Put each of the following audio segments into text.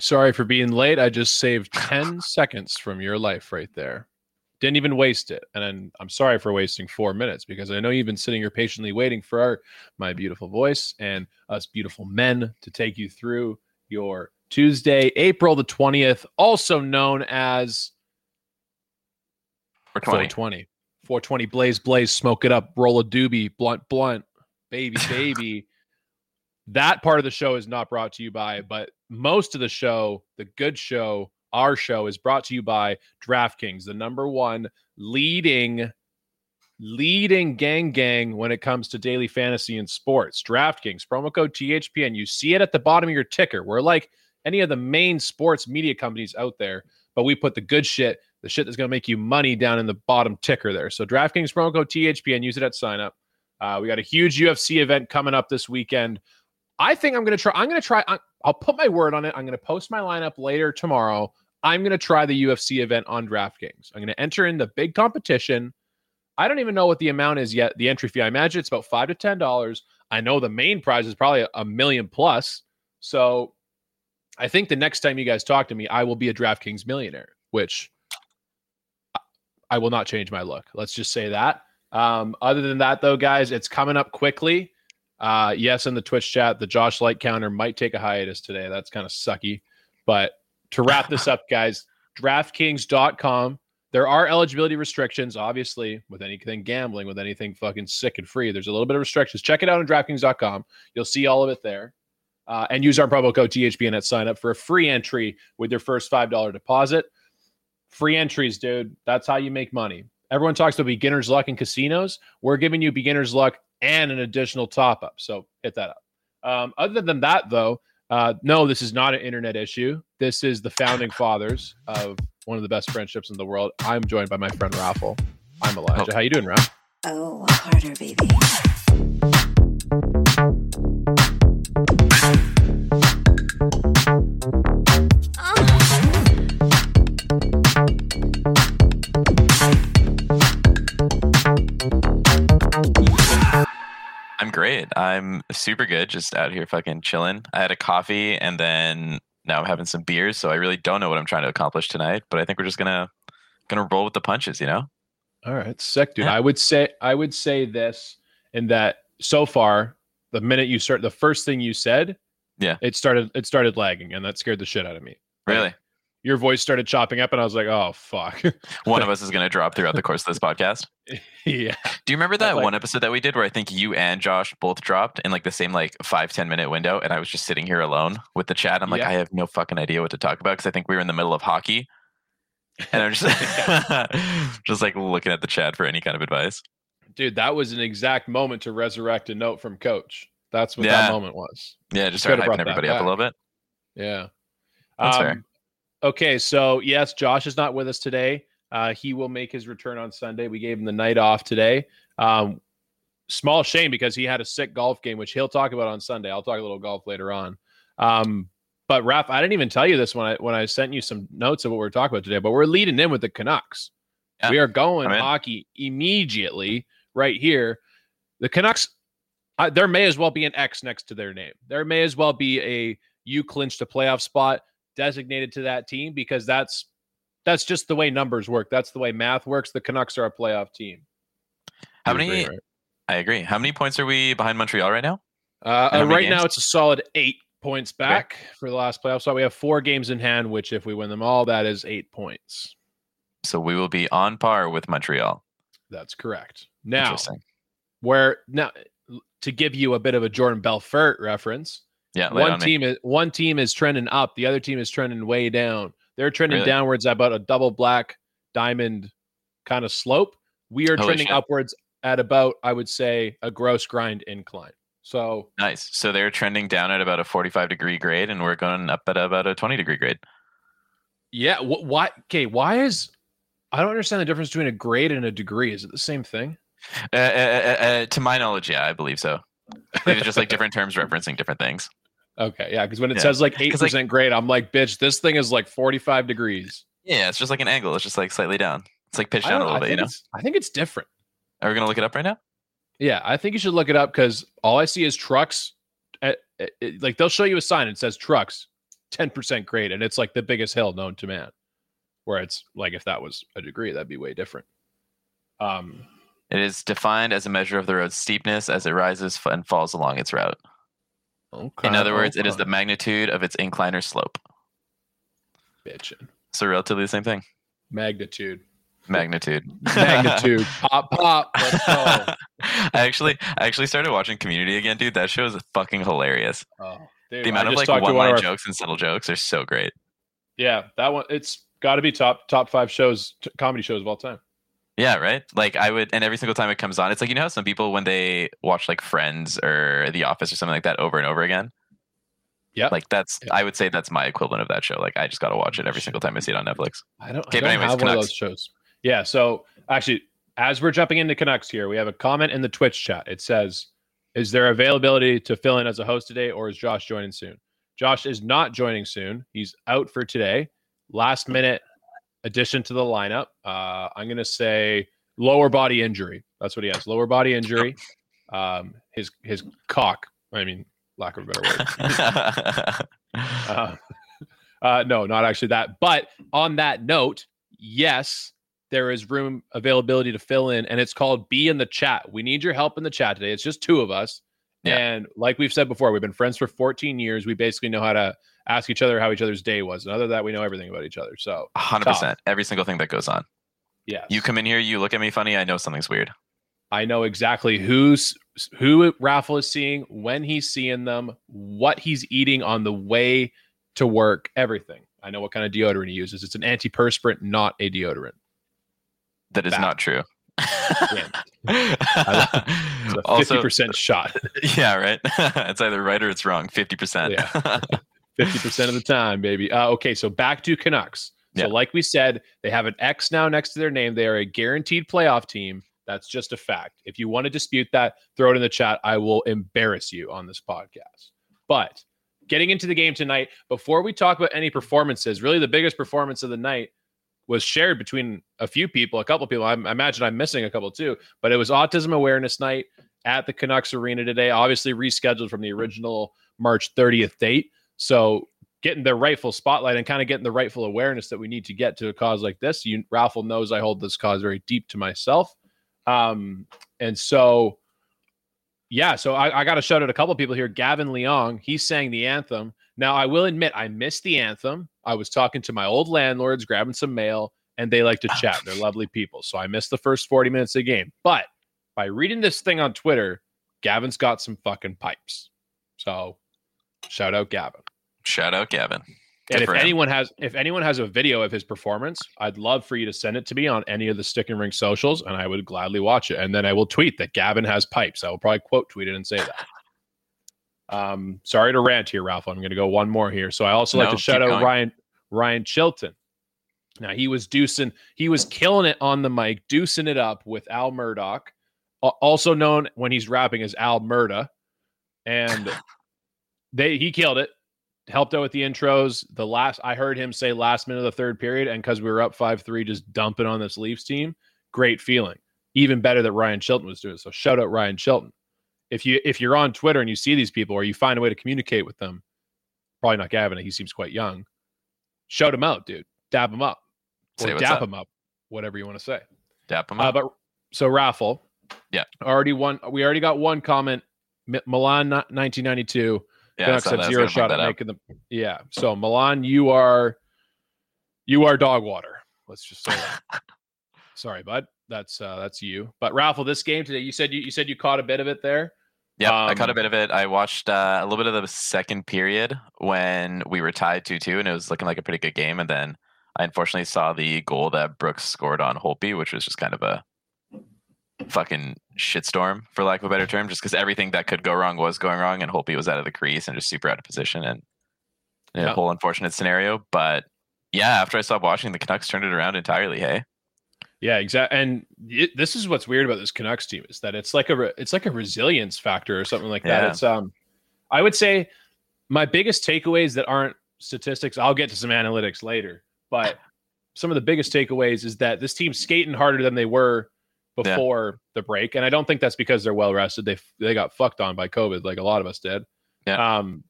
Sorry for being late. I just saved 10 seconds from your life right there. Didn't even waste it. And then I'm sorry for wasting four minutes because I know you've been sitting here patiently waiting for our, my beautiful voice and us beautiful men to take you through your Tuesday, April the 20th, also known as 420. 420. 420 Blaze Blaze, smoke it up, roll a doobie, blunt blunt, baby baby. That part of the show is not brought to you by, but most of the show, the good show, our show is brought to you by DraftKings, the number one leading leading gang gang when it comes to daily fantasy and sports. DraftKings, promo code THPN. You see it at the bottom of your ticker. We're like any of the main sports media companies out there, but we put the good shit, the shit that's going to make you money down in the bottom ticker there. So DraftKings promo code THPN, use it at sign up. Uh, we got a huge UFC event coming up this weekend. I think I'm going to try. I'm going to try. I'll put my word on it. I'm going to post my lineup later tomorrow. I'm going to try the UFC event on DraftKings. I'm going to enter in the big competition. I don't even know what the amount is yet. The entry fee. I imagine it's about five to ten dollars. I know the main prize is probably a million plus. So I think the next time you guys talk to me, I will be a DraftKings millionaire, which I will not change my look. Let's just say that. Um, other than that, though, guys, it's coming up quickly. Uh, yes, in the Twitch chat, the Josh Light counter might take a hiatus today. That's kind of sucky. But to wrap this up, guys, DraftKings.com. There are eligibility restrictions, obviously, with anything gambling, with anything fucking sick and free. There's a little bit of restrictions. Check it out on DraftKings.com. You'll see all of it there. Uh, and use our promo code THPN at sign up for a free entry with your first $5 deposit. Free entries, dude. That's how you make money. Everyone talks about beginner's luck in casinos. We're giving you beginner's luck and an additional top up. So hit that up. Um, other than that, though, uh, no, this is not an internet issue. This is the founding fathers of one of the best friendships in the world. I'm joined by my friend Raffle. I'm Elijah. Oh. How you doing, Raph? Oh, harder, baby. I'm great. I'm super good. Just out here fucking chilling. I had a coffee and then now I'm having some beers, so I really don't know what I'm trying to accomplish tonight. But I think we're just gonna gonna roll with the punches, you know. All right, sick, dude. Yeah. I would say I would say this in that so far, the minute you start, the first thing you said, yeah, it started it started lagging, and that scared the shit out of me. Really? Your voice started chopping up and I was like, oh fuck. one of us is gonna drop throughout the course of this podcast. yeah. Do you remember that like, one episode that we did where I think you and Josh both dropped in like the same like five, 10 minute window and I was just sitting here alone with the chat. I'm like, yeah. I have no fucking idea what to talk about because I think we were in the middle of hockey. And I'm just just like looking at the chat for any kind of advice. Dude, that was an exact moment to resurrect a note from coach. That's what yeah. that moment was. Yeah, just start hyping everybody up a little bit. Yeah. That's um, fair. Okay, so yes, Josh is not with us today. Uh, he will make his return on Sunday. We gave him the night off today. Um, small shame because he had a sick golf game, which he'll talk about on Sunday. I'll talk a little golf later on. Um, but Raph, I didn't even tell you this when I when I sent you some notes of what we are talking about today. But we're leading in with the Canucks. Yeah, we are going hockey immediately right here. The Canucks, uh, there may as well be an X next to their name. There may as well be a you clinched a playoff spot designated to that team because that's that's just the way numbers work. That's the way math works. The Canucks are a playoff team. How many? Agree, right? I agree. How many points are we behind Montreal right now? Uh, uh, right games? now, it's a solid eight points back okay. for the last playoff So We have four games in hand, which if we win them all, that is eight points. So we will be on par with Montreal. That's correct. Now, where now to give you a bit of a Jordan Belfort reference, yeah, one team me. is one team is trending up, the other team is trending way down. They're trending really? downwards about a double black diamond kind of slope. We are Holy trending shit. upwards at about, I would say, a gross grind incline. So nice. So they're trending down at about a 45 degree grade, and we're going up at about a 20 degree grade. Yeah. Wh- why? Okay. Why is I don't understand the difference between a grade and a degree. Is it the same thing? Uh, uh, uh, uh to my knowledge, yeah, I believe so. It's just like different terms referencing different things. Okay, yeah, because when it yeah. says like eight percent like, grade, I'm like, bitch, this thing is like 45 degrees. Yeah, it's just like an angle. It's just like slightly down. It's like pitched down a little bit. You know. I think it's different. Are we gonna look it up right now? Yeah, I think you should look it up because all I see is trucks. At, at, at, like they'll show you a sign and says trucks 10% grade and it's like the biggest hill known to man. Where it's like if that was a degree, that'd be way different. Um It is defined as a measure of the road's steepness as it rises and falls along its route. okay, In other words, it is the magnitude of its incline or slope. bitchin'. So relatively the same thing. Magnitude. Magnitude. Magnitude. pop pop. Let's go. I actually I actually started watching Community again, dude. That show is fucking hilarious. Oh, dude, The I amount of like one one line our- jokes and subtle jokes are so great. Yeah, that one. It's got to be top top five shows, t- comedy shows of all time. Yeah, right. Like I would, and every single time it comes on, it's like you know how some people when they watch like Friends or The Office or something like that over and over again. Yeah. Like that's Yeah. I would say that's my equivalent of that show. Like I just got to watch it every single time I see it on Netflix. I don't, Okay, I but don't anyways, have one of those shows. Yeah. So actually, as we're jumping into Canucks here, we have a comment in the Twitch chat. It says, "Is there availability to fill in as a host today, or is Josh joining soon?" Josh is not joining soon. He's out for today. Last minute addition to the lineup. Uh, I'm going to say lower body injury. That's what he has. Lower body injury. Um, his his cock. I mean, lack of a better word. Uh, uh, no, not actually that. But on that note, yes, there is room availability to fill in, and it's called Be in the Chat. We need your help in the chat today. It's just two of us. Yeah. And like we've said before, we've been friends for 14 years. We basically know how to ask each other how each other's day was. And other than that, we know everything about each other. So, hundred percent. Every single thing that goes on. yeah. You come in here, you look at me funny. I know something's weird. I know exactly who's who Raffle is seeing, when he's seeing them, what he's eating on the way to work, everything. I know what kind of deodorant he uses. It's an antiperspirant, not a deodorant. That is not true. Also, 50% shot. yeah, right. it's either right or it's wrong. Fifty percent. Yeah. 50% of the time, baby. Uh, okay, so back to Canucks. So, Yeah. like we said, they have an X now next to their name. They are a guaranteed playoff team. That's just a fact. If you want to dispute that, throw it in the chat. I will embarrass you on this podcast. But getting into the game tonight, before we talk about any performances, really the biggest performance of the night was shared between a few people, a couple people. I, I imagine I'm missing a couple too, but it was Autism Awareness Night at the Canucks Arena today, obviously rescheduled from the original March 30th date. So getting the rightful spotlight and kind of getting the rightful awareness that we need to get to a cause like this. You, Raffle knows I hold this cause very deep to myself. Um, and so, yeah, so I, I got to shout out a couple people here. Gavin Leong, he sang the anthem. Now, I will admit, I missed the anthem. I was talking to my old landlords, grabbing some mail, and they like to chat. They're lovely people. So I missed the first 40 minutes of the game. But by reading this thing on Twitter, Gavin's got some fucking pipes. So shout out Gavin. Shout out Gavin. Good And if him. anyone has if anyone has a video of his performance, I'd love for you to send it to me on any of the stick and ring socials, and I would gladly watch it. And then I will tweet that Gavin has pipes. I will probably quote tweet it and say that. Um, sorry to rant here, Ralph. I'm going to go one more here. So I also like to shout out going. Ryan Ryan Chilton. Now he was deucing, he was killing it on the mic, deucing it up with Al Murdoch, also known when he's rapping as Al Murda, and they he killed it helped out with the intros. The last I heard him say last minute of the third period, and because we were up five three, just dumping on this Leafs team. Great feeling. Even better that Ryan Chilton was doing. So shout out Ryan Chilton. If you if you're on Twitter and you see these people or you find a way to communicate with them, probably not Gavin. He seems quite young. Shout him out, dude. Dab him up Say or dap up. him up, whatever you want to say. Dap him Uh, up. but so raffle, Yeah. already one. We already got one comment. Milan, 1992. Yeah, Canucks have that. I was zero shot at up. making them. Yeah. So Milan, you are you are dog water. Let's just say that. Sorry, bud. That's uh that's you. But Raffle, this game today, you said you, you said you caught a bit of it there. Yeah, I caught a Um, bit of it. I watched uh, a little bit of the second period when we were tied 2 2, and it was looking like a pretty good game. And then I unfortunately saw the goal that Brooks scored on Holtby, which was just kind of a fucking shitstorm, for lack of a better term, just because everything that could go wrong was going wrong, and Holtby was out of the crease and just super out of position and Yeah. a whole unfortunate scenario. But yeah, after I stopped watching, the Canucks turned it around entirely. Hey, Yeah, exactly. And it, this is what's weird about this Canucks team is that it's like a re- it's like a resilience factor or something like that. Yeah. It's um, I would say my biggest takeaways that aren't statistics. I'll get to some analytics later, but some of the biggest takeaways is that this team's skating harder than they were Yeah. before the break, and I don't think that's because they're well rested. They they got fucked on by COVID, like a lot of us did. Yeah. Um,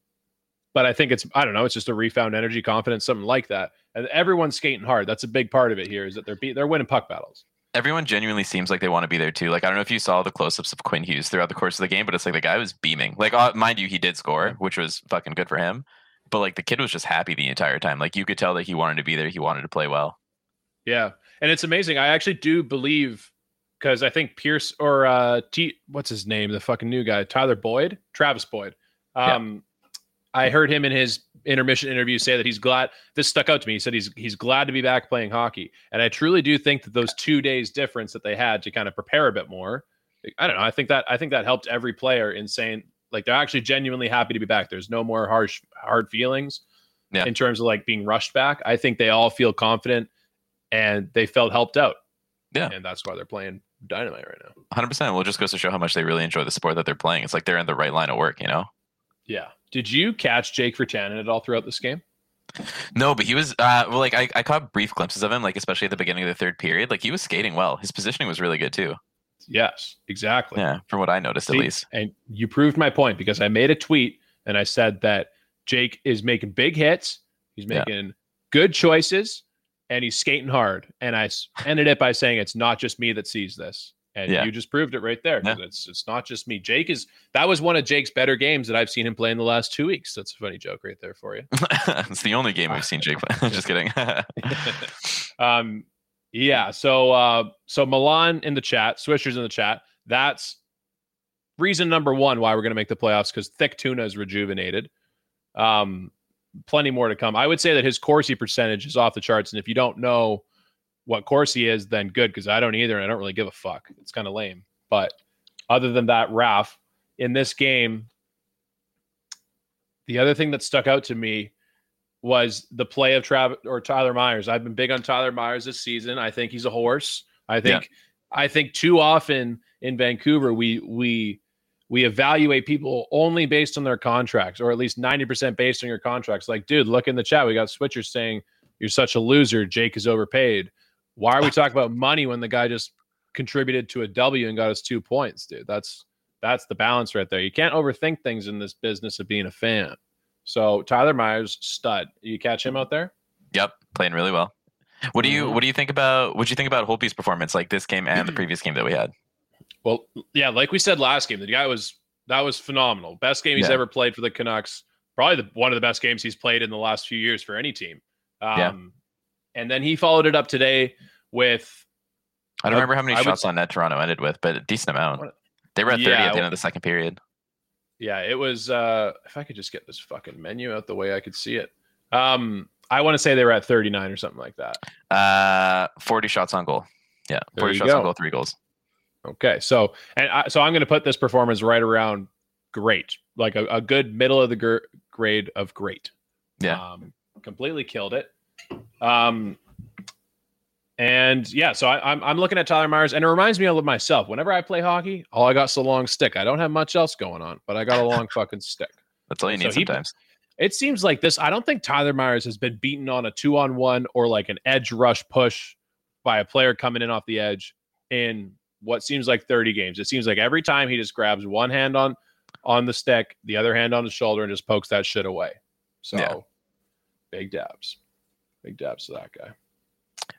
but I think it's I don't know, it's just a refound energy, confidence, something like that. And everyone's skating hard. That's a big part of it here is that they're be- they're winning puck battles. Everyone genuinely seems like they want to be there too. Like I don't know if you saw the close-ups of Quinn Hughes throughout the course of the game, but it's like the guy was beaming. Like uh, mind you, he did score, which was fucking good for him. But like the kid was just happy the entire time. Like you could tell that he wanted to be there. He wanted to play well. Yeah, and it's amazing. I actually do believe because I think Pierce or uh T what's his name, the fucking new guy, Tyler Boyd, Travis Boyd. Um I heard him in his intermission interview say that he's glad this stuck out to me. He said he's he's glad to be back playing hockey. And I truly do think that those two days difference that they had to kind of prepare a bit more. I don't know. I think that I think that helped every player in saying like they're actually genuinely happy to be back. There's no more harsh hard feelings Yeah. in terms of like being rushed back. I think they all feel confident and they felt helped out. Yeah. And that's why they're playing dynamite right now. 100%. Well, it just goes to show how much they really enjoy the sport that they're playing. It's like they're in the right line of work, you know? Yeah. Did you catch Jake Virtanen at all throughout this game? No, but he was uh well like I, I caught brief glimpses of him, like especially at the beginning of the third period. Like he was skating well. His positioning was really good too. Yes, exactly. Yeah, from what I noticed See, at least. And you proved my point because I made a tweet and I said that Jake is making big hits. He's Yeah. making good choices and he's skating hard. And I ended it by saying it's not just me that sees this. And Yeah. you just proved it right there. 'cause It's it's not just me. Jake is that was one of Jake's better games that I've seen him play in the last two weeks. That's a funny joke right there for you. it's the only game we've seen Jake play. just kidding. um yeah so uh so milan in the chat swishers in the chat that's reason number one why we're going to make the playoffs because thick tuna is rejuvenated um plenty more to come i would say that his corsi percentage is off the charts and if you don't know what corsi is then good because i don't either and i don't really give a fuck it's kind of lame but other than that raf in this game the other thing that stuck out to me was the play of Travis or Tyler Myers. I've been big on Tyler Myers this season. I think he's a horse. I think I think too often in Vancouver we we we evaluate people only based on their contracts, or at least 90% based on your contracts. Like, dude, look in the chat. We got switchers saying you're such a loser. Jake is overpaid. Why are we talking about money when the guy just contributed to a W and got us two points, dude? That's that's the balance right there. You can't overthink things in this business of being a fan. So Tyler Myers, stud. You catch him out there? yep, playing really well. What do you Mhm. what do you think about what do you think about Holtby's performance like this game and the previous game that we had? Well, yeah, like we said last game, the guy was that was phenomenal. Best game he's Yeah. ever played for the Canucks. Probably the, one of the best games he's played in the last few years for any team. Um, Yeah. And then he followed it up today with I don't Uh, remember how many I would- shots on net Toronto ended with, but a decent amount. What- They were at 30 Yeah, at the end of the second period. yeah, it was. uh If I could just get this fucking menu out the way I could see it. Um, I want to say they were at 39 or something like that. Uh 40 shots on goal. Yeah, 40 you shots on goal, three goals. Okay, so and I, so I'm going to put this performance right around great, like a, a good middle of the gr- grade of great. Yeah. um, completely killed it. Um, and yeah, so I, I'm I'm looking at Tyler Myers, and it reminds me of myself. Whenever I play hockey, all I got's a long stick. I don't have much else going on, but I got a long fucking stick. That's all you So need he- sometimes. It seems like this. I don't think Tyler Myers has been beaten on a two on one or like an edge rush push by a player coming in off the edge in what seems like 30 games. It seems like every time he just grabs one hand on on the stick, the other hand on his shoulder, and just pokes that shit away. So Yeah. big dabs. Big dabs to that guy.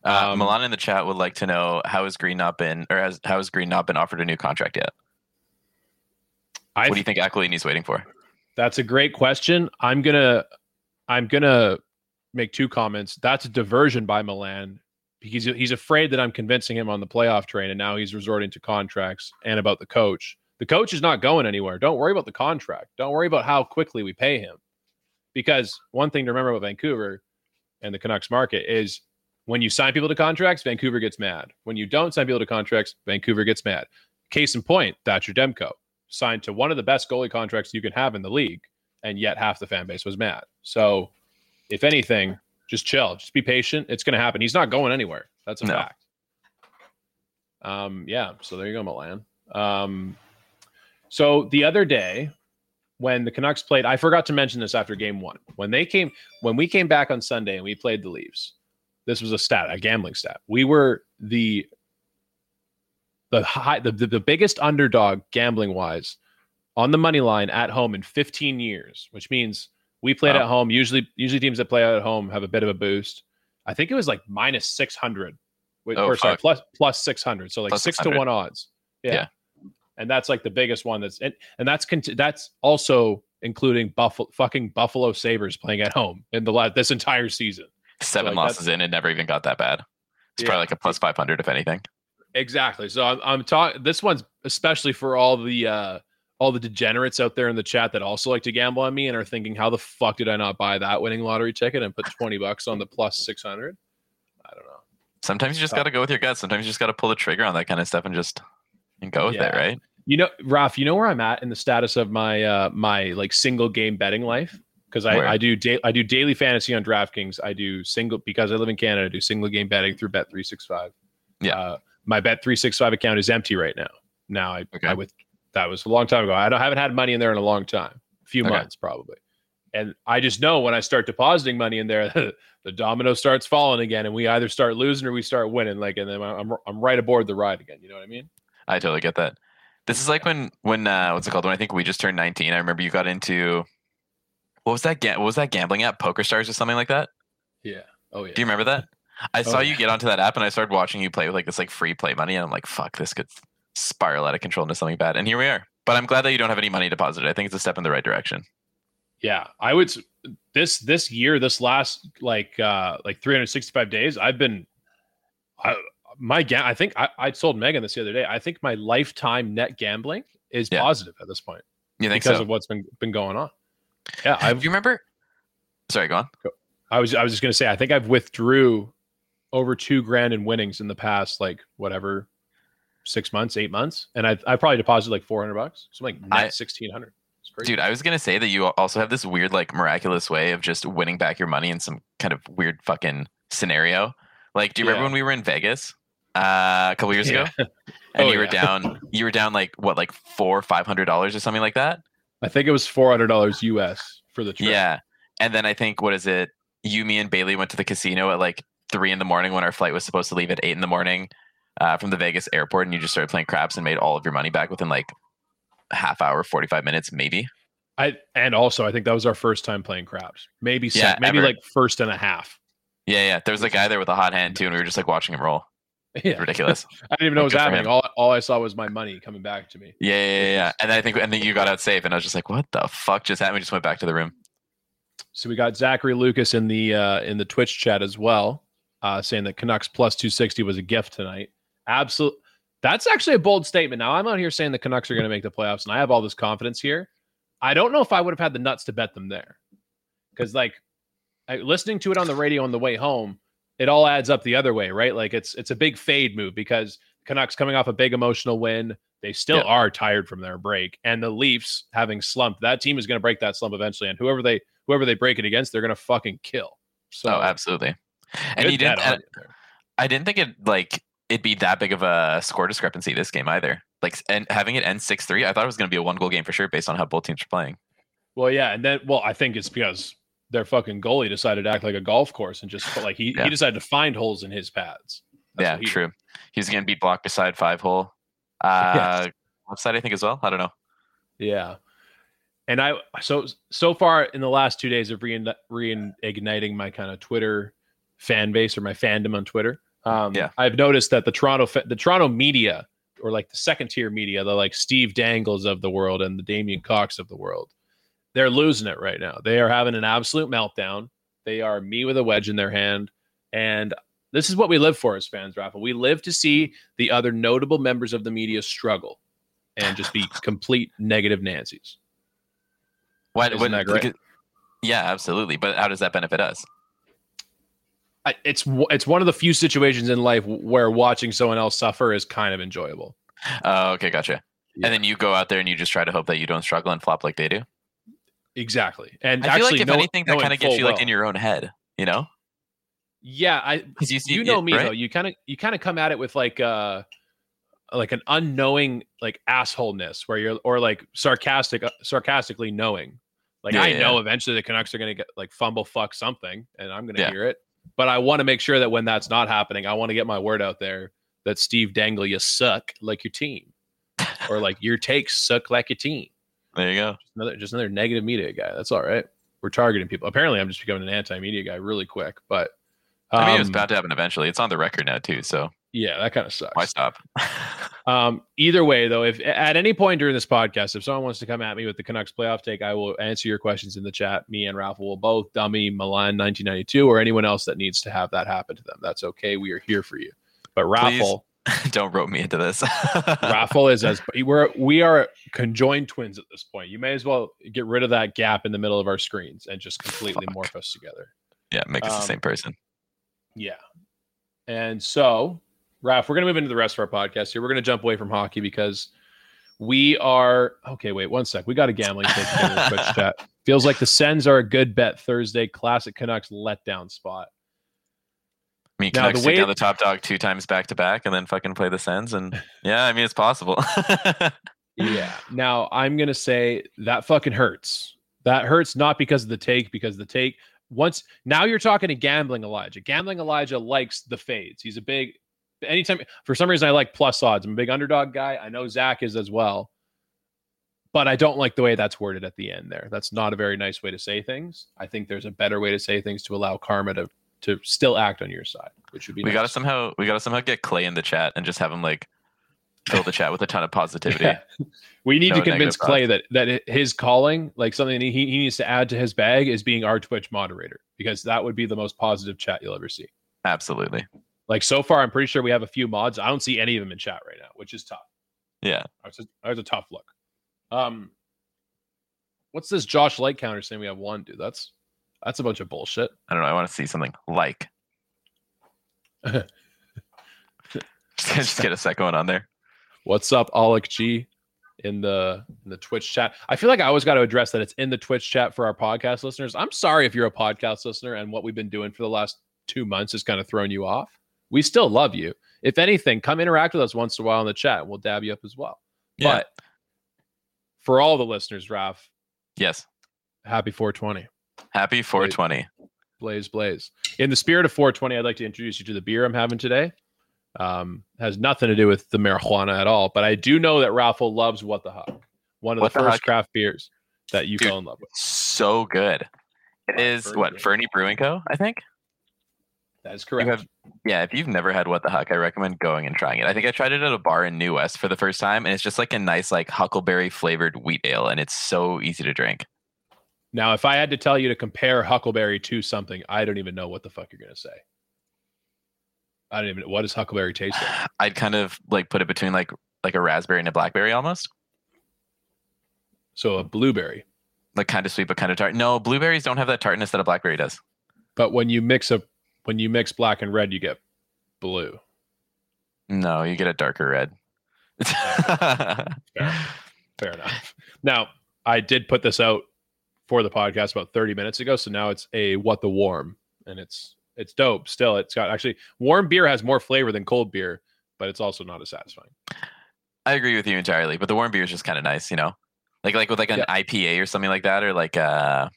Uh, Um, Milan in the chat would like to know how has Green not been, or has how has Green not been offered a new contract yet? I what do you think Aquilini's waiting for? That's a great question. I'm gonna I'm gonna make two comments. That's a diversion by Milan because he's afraid that I'm convincing him on the playoff train, and now he's resorting to contracts and about the coach. The coach is not going anywhere. Don't worry about the contract. Don't worry about how quickly we pay him. Because one thing to remember about Vancouver and the Canucks market is when you sign people to contracts, Vancouver gets mad. When you don't sign people to contracts, Vancouver gets mad. Case in point, Thatcher Demko signed to one of the best goalie contracts you can have in the league, and yet half the fan base was mad. So, if anything, just chill, just be patient. It's going to happen. He's not going anywhere. That's a No. fact. Um, yeah. So there you go, Milan. Um, so the other day, when the Canucks played, I forgot to mention this after game one. When they came, when we came back on Sunday and we played the Leafs, this was a stat, a gambling stat. We were the the high, the, the, the biggest underdog gambling wise on the money line at home in 15 years, which means We played Wow. at home. Usually, usually teams that play at home have a bit of a boost. I think it was like minus six hundred. Oh, or sorry, plus plus six hundred. So like Plus six to one odds. Yeah. Yeah. And that's like the biggest one. That's and, and that's cont- that's also including Buffalo fucking Buffalo Sabres playing at home in the last this entire season. Seven like, losses in it never even got that bad. It's Yeah. probably like a plus 500 if anything. Exactly. So I'm I'm talking. This one's especially for all the uh all the degenerates out there in the chat that also like to gamble on me and are thinking, how the fuck did I not buy that winning lottery ticket and put twenty bucks on the plus six hundred? I don't know. Sometimes you just got to go with your gut. Sometimes you just got to pull the trigger on that kind of stuff and just and go with it, right? You know, Ralph, you know where I'm at in the status of my uh my like single game betting life because I, I do da- I do daily fantasy on DraftKings. I do single because I live in Canada. I do single game betting through Bet three six five. Yeah. Uh, my Bet three six five account is empty right now. Now I Okay. I with that was a long time ago. I don't haven't had money in there in a long time, a few Okay. months probably. And I just know when I start depositing money in there, the domino starts falling again, and we either start losing or we start winning. Like, and then I'm I'm right aboard the ride again. You know what I mean? I totally get that. This is like when when uh what's it called? When I think we just turned 19. I remember you got into what was that ga- what was that gambling app? Poker Stars or something like that? Yeah. Oh yeah. Do you remember that? I saw Oh, you get onto that app and I started watching you play with like this like free play money and I'm like, fuck, this could spiral out of control into something bad. And here we are. But I'm glad that you don't have any money deposited. I think it's a step in the right direction. Yeah, I would. This this year, this last like uh like 365 days, I've been. I, my ga- I think I, I told Megan this the other day. I think my lifetime net gambling is Yeah. positive at this point You think because so? of what's been been going on. Yeah, I've. Do you remember? Sorry, go on. I was I was just gonna say I think I've withdrew over two grand in winnings in the past like whatever six months, eight months, and I I probably deposited like 400 bucks, so like net I- 1600. Dude, I was gonna say that you also have this weird, like miraculous way of just winning back your money in some kind of weird fucking scenario. Like, do you remember when we were in Vegas uh, a couple years ago? And Oh, you were yeah. down you were down like what, like four, five hundred dollars or something like that? I think it was four hundred dollars US for the trip. Yeah. And then I think what is it? You, me, and Bailey went to the casino at like three in the morning when our flight was supposed to leave at eight in the morning uh, from the Vegas airport, and you just started playing craps and made all of your money back within like a half hour, forty five minutes, maybe. I and also I think that was our first time playing craps. Maybe Yeah, maybe ever. like first and a half. Yeah, yeah. There was a guy there with a hot hand too, and we were just like watching him roll. Yeah. Ridiculous. I didn't even know what was happening. All, all I saw was my money coming back to me. Yeah, yeah, yeah, yeah. And then I think, and then you got out safe, and I was just like, "What the fuck just happened?" We just went back to the room. So we got Zachary Lucas in the uh, in the Twitch chat as well, uh, saying that Canucks plus two sixty was a gift tonight. Absolute. That's actually a bold statement. Now I'm out here saying the Canucks are going to make the playoffs, and I have all this confidence here. I don't know if I would have had the nuts to bet them there, because like I, listening to it on the radio on the way home, it all adds up the other way, right? Like it's it's a big fade move because Canucks coming off a big emotional win, they still Yeah. are tired from their break, and the Leafs having slumped. That team is going to break that slump eventually, and whoever they whoever they break it against, they're going to fucking kill. So oh, absolutely. And you didn't. you uh, there. I didn't think it like it'd be that big of a score discrepancy this game either. Like, and having it end six three, I thought it was going to be a one goal game for sure, based on how both teams are playing. Well, yeah, and then well, I think it's because their fucking goalie decided to act like a golf course and just like he Yeah. he decided to find holes in his pads. That's yeah, he did. true. He's going to be blocked beside five hole. Uh, left side, I think as well. I don't know. Yeah. And I so so far in the last two days of reigniting my kind of Twitter fan base or my fandom on Twitter. Um, Yeah. I've noticed that the Toronto the Toronto media or like the second tier media, the like Steve Dangles of the world and the Damien Cox of the world, they're losing it right now. They are having an absolute meltdown. They are me with a wedge in their hand, and this is what we live for as fans, Rafa. We live to see the other notable members of the media struggle and just be complete negative Nancy's. Why? Isn't what- that great? yeah, absolutely. But how does that benefit us? It's it's one of the few situations in life where watching someone else suffer is kind of enjoyable. Oh, okay, gotcha. Yeah. And then you go out there and you just try to hope that you don't struggle and flop like they do. Exactly, and I feel like if know- anything, that kind of gets you like well- in your own head, you know? Yeah, I Because you see, you know it, me right? though. You kind of you kind of come at it with like uh like an unknowing like assholeness where you're or like sarcastic uh, sarcastically knowing. Like Yeah, I yeah, know eventually the Canucks are going to get like fumble fuck something and I'm going to Yeah. hear it. But I want to make sure that when that's not happening, I want to get my word out there that Steve Dangle you suck like your team. or like your takes suck like your team. There you go. Another just another negative media guy. That's all right. we're targeting people. Apparently, I'm just becoming an anti-media guy really quick. But I mean, it was um, to happen eventually. It's on the record now too, so yeah, that kind of sucks. why stop? Um, either way, though, if at any point during this podcast, if someone wants to come at me with the Canucks playoff take, I will answer your questions in the chat. Me and Ralph will both dummy Milan 1992 or anyone else that needs to have that happen to them. That's okay. We are here for you. But Raffle, Don't rope me into this. Raffle is as we're we are conjoined twins at this point. You may as well get rid of that gap in the middle of our screens and just completely Fuck. morph us together. yeah, make us Um, the same person. Yeah. And so, Ralph, we're going to move into the rest of our podcast here. We're going to jump away from hockey because we are okay. Wait one sec. We got a gambling thing together in the Twitch chat. Feels like the Sens are a good bet Thursday. Classic Canucks letdown spot. I mean, now, Canucks the take way- down the top dog two times back to back, and then fucking play the Sens, and yeah, I mean, it's possible. Yeah. Now I'm going to say that fucking hurts. That hurts not because of the take, because the take once now you're talking to gambling Elijah. Gambling Elijah likes the fades. He's a big anytime for some reason I like plus odds. I'm a big underdog guy. I know Zach is as well. But I don't like the way that's worded at the end there. That's not a very nice way to say things. I think there's a better way to say things to allow karma to to still act on your side, which would be we nice. gotta somehow we gotta somehow get Clay in the chat and just have him like fill the chat with a ton of positivity. Yeah. We need No to convince Clay that that his calling, like something he, he needs to add to his bag, is being our Twitch moderator because that would be the most positive chat you'll ever see. Absolutely. Like so far, I'm pretty sure we have a few mods. I don't see any of them in chat right now, which is tough. Yeah. That's a, that's a tough look. Um, what's this Josh Light counter saying we have one, dude? That's that's a bunch of bullshit. I don't know. I want to see something like. just, just get a second one on there. What's up, Alec G? In the in the Twitch chat, I feel like I always got to address that it's in the Twitch chat for our podcast listeners. I'm sorry if you're a podcast listener and what we've been doing for the last two months has kind of thrown you off. We still love you. If anything, come interact with us once in a while in the chat. We'll dab you up as well. Yeah. But for all the listeners, Raf, Yes. happy 420. Happy 420. Blaze, blaze. In the spirit of 420, I'd like to introduce you to the beer I'm having today. Um, has nothing to do with the marijuana at all, but I do know that Raffle loves What the Huck, one of What the the first Huck? craft beers that you Dude. fell in love with. So good. It is what Brewing. Fernie Brewing Co. I think. That is correct. have- yeah, if you've never had what the huck, I recommend going and trying it. I think I tried it at a bar in New West for the first time, and it's just like a nice like huckleberry flavored wheat ale, and it's so easy to drink. now, if I had to tell you to compare Huckleberry to something, I don't even know what the fuck you're gonna say. I don't even. Know what does Huckleberry taste like? I'd kind of like put it between like like a raspberry and a blackberry almost, So a blueberry, like kind of sweet but kind of tart. No, blueberries don't have that tartness that a blackberry does. but when you mix a when you mix black and red, you get blue. No, you get a darker red. Fair. Fair enough. Now, I did put this out for the podcast about 30 minutes ago, so now it's a what the warm, and it's it's dope. Still, it's got actually warm beer has more flavor than cold beer, but it's also not as satisfying. I agree with you entirely, but the warm beer is just kind of nice, you know, like like with like an Yeah. IPA or something like that, or like uh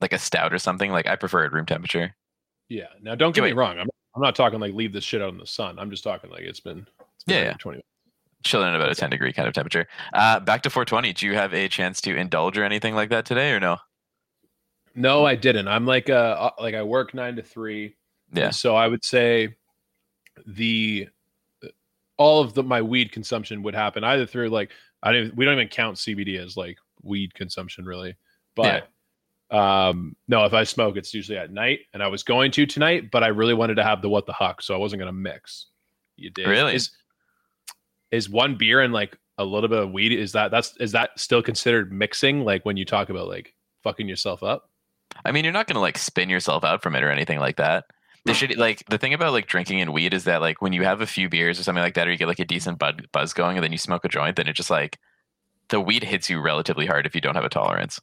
like a stout or something. Like I prefer it room temperature. Yeah. Now, don't get me wrong. I'm I'm not talking like leave this shit out in the sun. I'm just talking like it's been, it's been Yeah, over yeah. 20 chilling at about a 10 degree kind of temperature. Uh, back to 420. Do you have a chance to indulge or anything like that today or no? No, I didn't. I'm like uh like I work nine to three. Yeah. So I would say the all of the my weed consumption would happen either through like I don't we don't even count CBD as like weed consumption really. But um no, if I smoke it's usually at night and I was going to tonight, but I really wanted to have the what the huck, so I wasn't gonna mix. You did. Really? Is, is one beer and like a little bit of weed is that that's is that still considered mixing like when you talk about like fucking yourself up? I mean, you're not going to like spin yourself out from it or anything like that. The shit, like the thing about like drinking and weed is that like when you have a few beers or something like that, or you get like a decent bud, buzz going, and then you smoke a joint, then it just like the weed hits you relatively hard if you don't have a tolerance.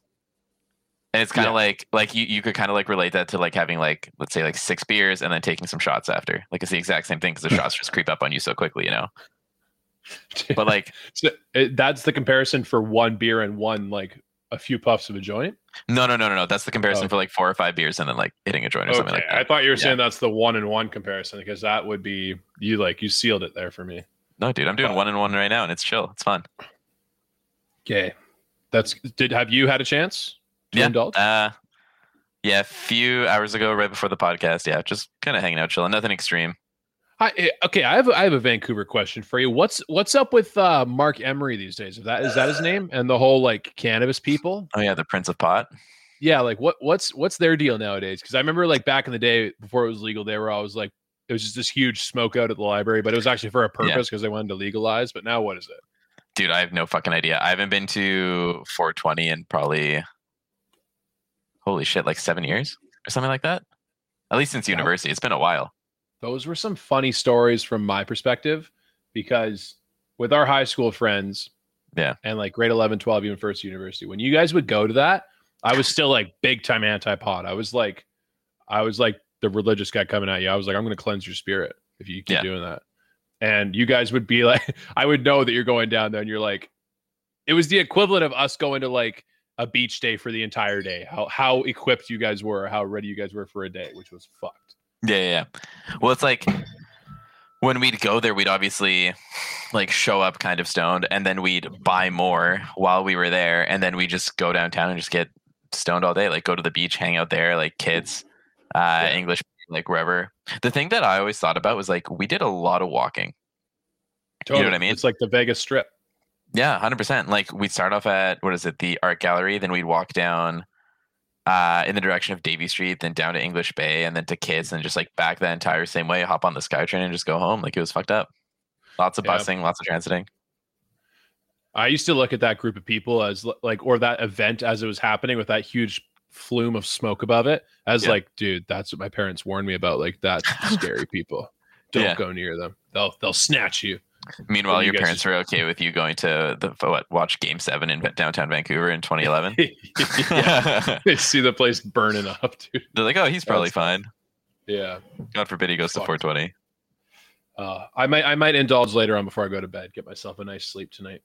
And it's kind of Yeah. like like you you could kind of like relate that to like having like let's say like six beers and then taking some shots after. Like it's the exact same thing because the shots just creep up on you so quickly, you know. But like So it, that's the comparison for one beer and one like a few puffs of a joint. no no no no no that's the comparison Oh. for like four or five beers and then like hitting a joint or something like that. I thought you were saying that's the one and one comparison because that would be you like you sealed it there for me. No, dude, I'm doing Uh, one and one right now, and it's chill. It's fun. Okay, that's did have you had a chance to yeah. indulge? Uh, Yeah, a few hours ago, right before the podcast. Yeah, just kind of hanging out, chilling. Nothing extreme. Hi, eh, okay, I have a, I have a Vancouver question for you. What's what's up with uh, Marc Emery these days? Is that is that his name? And the whole like cannabis people? Oh yeah, the Prince of Pot. Yeah, like what what's what's their deal nowadays? Because I remember like back in the day before it was legal, they were always like it was just this huge smoke out at the library, but it was actually for a purpose because they wanted to legalize. But now what is it? Dude, I have no fucking idea. I haven't been to 420 in probably holy shit, like seven years or something like that. At least since university, it's been a while. those were some funny stories from my perspective because with our high school friends Yeah. and like grade 11 12 even first university when you guys would go to that i was still like big time anti-pod i was like i was like the religious guy coming at you i was like i'm going to cleanse your spirit if you keep Yeah. doing that and you guys would be like i would know that you're going down there and you're like it was the equivalent of us going to like a beach day for the entire day how how equipped you guys were how ready you guys were for a day which was fucked Yeah, yeah. yeah. Well, it's like when we'd go there, we'd obviously like show up kind of stoned, and then we'd buy more while we were there, and then we just go downtown and just get stoned all day. Like go to the beach, hang out there, like Kits, uh, Yeah. English, like wherever. The thing that I always thought about was like we did a lot of walking. You know what I mean? it's like the vegas strip Yeah, hundred percent. Like we'd start off at what is it, the art gallery, then we'd walk down uh, in the direction of Davie Street, then down to English Bay, and then to Kits, and just like back the entire same way, hop on the SkyTrain and just go home. Like it was fucked up. Lots of Yeah. busing, lots of transiting. I used to look at that group of people as like, or that event as it was happening with that huge flume of smoke above it, as Yeah. like, dude, that's what my parents warned me about. Like, that's scary people. Don't Yeah. go near them. They'll they'll snatch you. Meanwhile, you your parents were okay with you going to the what watch Game Seven in downtown Vancouver in 2011. yeah. They see the place burning up, dude. They're like, oh, he's probably That's- fine. Yeah. God forbid he goes to Fuck. 420. Uh, I might I might indulge later on before I go to bed. Get myself a nice sleep tonight.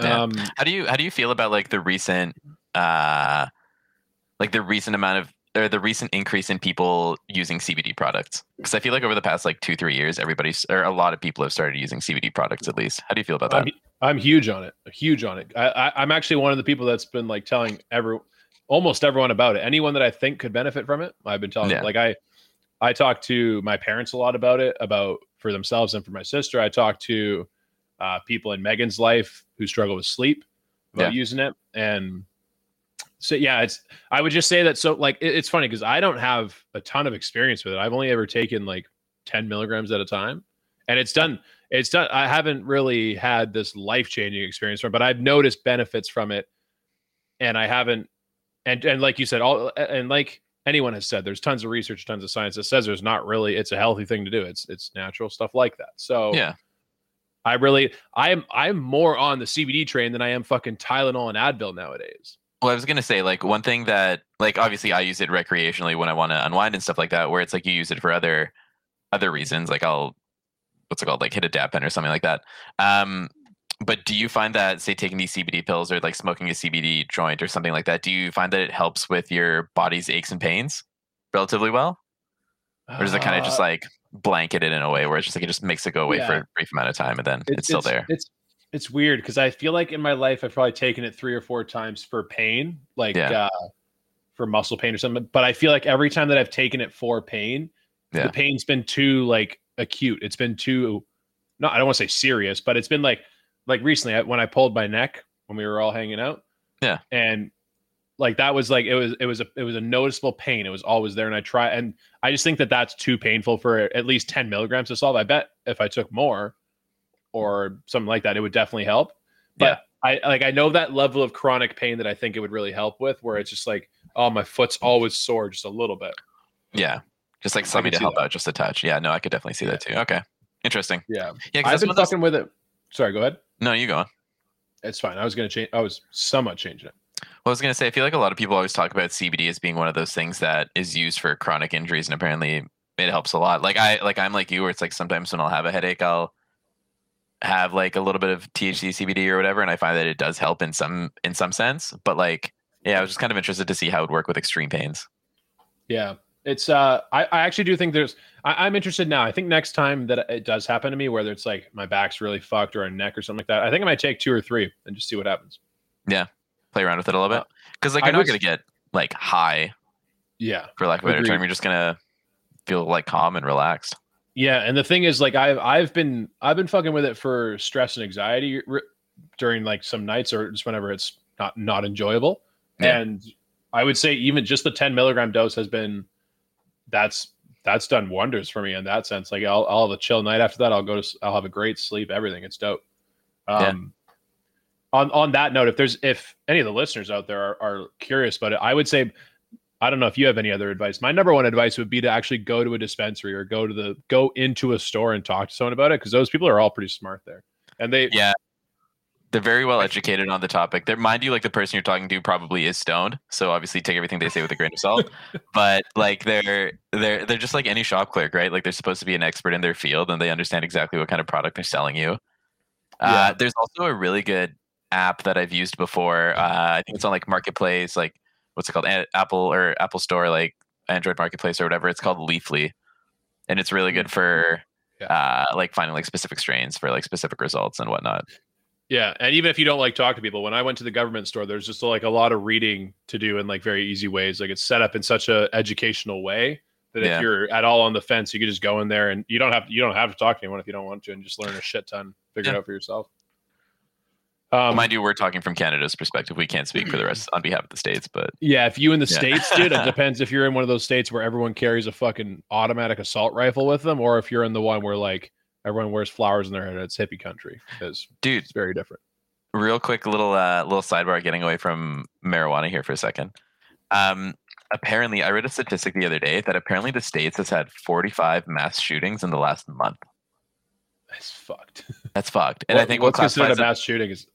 Yeah. Um, How do you how do you feel about like the recent uh like the recent amount of or the recent increase in people using CBD products? Because I feel like over the past like two three years, everybody's or a lot of people have started using CBD products at least. How do you feel about that? I'm, I'm huge on it. Huge on it. I, I, I'm actually one of the people that's been like telling every, almost everyone about it. Anyone that I think could benefit from it, I've been telling. Yeah. Like I, I talk to my parents a lot about it, about for themselves and for my sister. I talk to uh, people in Megan's life who struggle with sleep about Yeah. using it, and so yeah, it's. I would just say that. So like, it- it's funny because I don't have a ton of experience with it. I've only ever taken like 10 milligrams at a time, and it's done it's done i haven't really had this life-changing experience from it but i've noticed benefits from it and i haven't and and like you said all and like anyone has said there's tons of research tons of science that says there's not really it's a healthy thing to do it's it's natural stuff like that so Yeah. i really i'm i'm more on the cbd train than i am fucking tylenol and advil nowadays Well, I was gonna say like one thing that like obviously I use it recreationally when I want to unwind and stuff like that. Where it's like you use it for other other reasons. Like I'll what's it called like hit a dab pen or something like that. Um, but do you find that say taking these CBD pills or like smoking a CBD joint or something like that? Do you find that it helps with your body's aches and pains relatively well, or does it kind of just Uh, like blanket it in a way where it's just like it just makes it go away for a brief amount of time and then it's, still there? It's it's weird because I feel like in my life I've probably taken it three or four times for pain, like Yeah. uh, for muscle pain or something. But I feel like every time that I've taken it for pain, Yeah. the pain's been too like acute. It's been too no, I don't want to say serious, but it's been like like recently I, when I pulled my neck when we were all hanging out. Yeah. and like that was like it was it was a it was a noticeable pain. It was always there, and I try and I just think that that's too painful for at least ten milligrams to solve. I bet if I took more or something like that, it would definitely help. But I like I know that level of chronic pain that I think it would really help with, where it's just like, oh, my foot's always sore just a little bit. Yeah, just like something to help that. out just a touch. Yeah, no, I could definitely see that too. Okay, interesting. Yeah, Yeah, I've been those- with it. Sorry, go ahead. No, you go on. It's fine. I was gonna change. I was somewhat changing it. Well, I was going to say, I feel like a lot of people always talk about CBD as being one of those things that is used for chronic injuries, and apparently it helps a lot. Like I, like I'm like you, where it's like sometimes when I'll have a headache, I'll have like a little bit of THC, CBD, or whatever, and I find that it does help in some in some sense. But like, yeah, I was just kind of interested to see how it would work with extreme pains. Yeah, it's. uh I, I actually do think there's. I, I'm interested now. I think next time that it does happen to me, whether it's like my back's really fucked or a neck or something like that, I think I might take two or three and just see what happens. Yeah play around with it a little bit, because like I you're not was- going to get like high Yeah. for lack of a better Agreed. term. You're just gonna feel like calm and relaxed. Yeah, and the thing is, like, I've I've been I've been fucking with it for stress and anxiety r- during like some nights or just whenever it's not not enjoyable. Yeah. And I would say even just the ten milligram dose has been that's that's done wonders for me in that sense. Like, I'll I'll have a chill night after that. I'll go to I'll have a great sleep. Everything it's dope. Yeah. Um, on on that note, if there's if any of the listeners out there are, are curious about it, I would say I don't know if you have any other advice. My number one advice would be to actually go to a dispensary or go to the go into a store and talk to someone about it because those people are all pretty smart there, and they Yeah. They're very well educated on the topic. They're, mind you, like the person you're talking to probably is stoned, so obviously take everything they say with a grain of salt. but like they're they're they're just like any shop clerk, right? Like they're supposed to be an expert in their field, and they understand exactly what kind of product they're selling you. Uh, there's also a really good app that I've used before. Uh, I think it's on like Marketplace, like what's it called, A- Apple or Apple Store, like Android Marketplace or whatever. It's called Leafly, and it's really good for Yeah. uh, like finding like specific strains for like specific results and whatnot. yeah. And even if you don't like talk to people, when I went to the government store, there's just like a lot of reading to do in like very easy ways. Like it's set up in such a educational way that Yeah. if you're at all on the fence, you can just go in there and you don't have you don't have to talk to anyone if you don't want to, and just learn a shit ton, figure it out for yourself. Um, Mind you, we're talking from Canada's perspective. We can't speak for the rest on behalf of the states, but Yeah, if you in the Yeah. states, dude, it depends if you're in one of those states where everyone carries a fucking automatic assault rifle with them, or if you're in the one where like everyone wears flowers in their head. It's hippie country. It's dude, it's very different. real quick little uh, little sidebar, getting away from marijuana here for a second. Um, apparently, I read a statistic the other day that apparently the states has had 45 mass shootings in the last month. That's fucked. That's fucked. And I What- think what what's considered a mass shooting is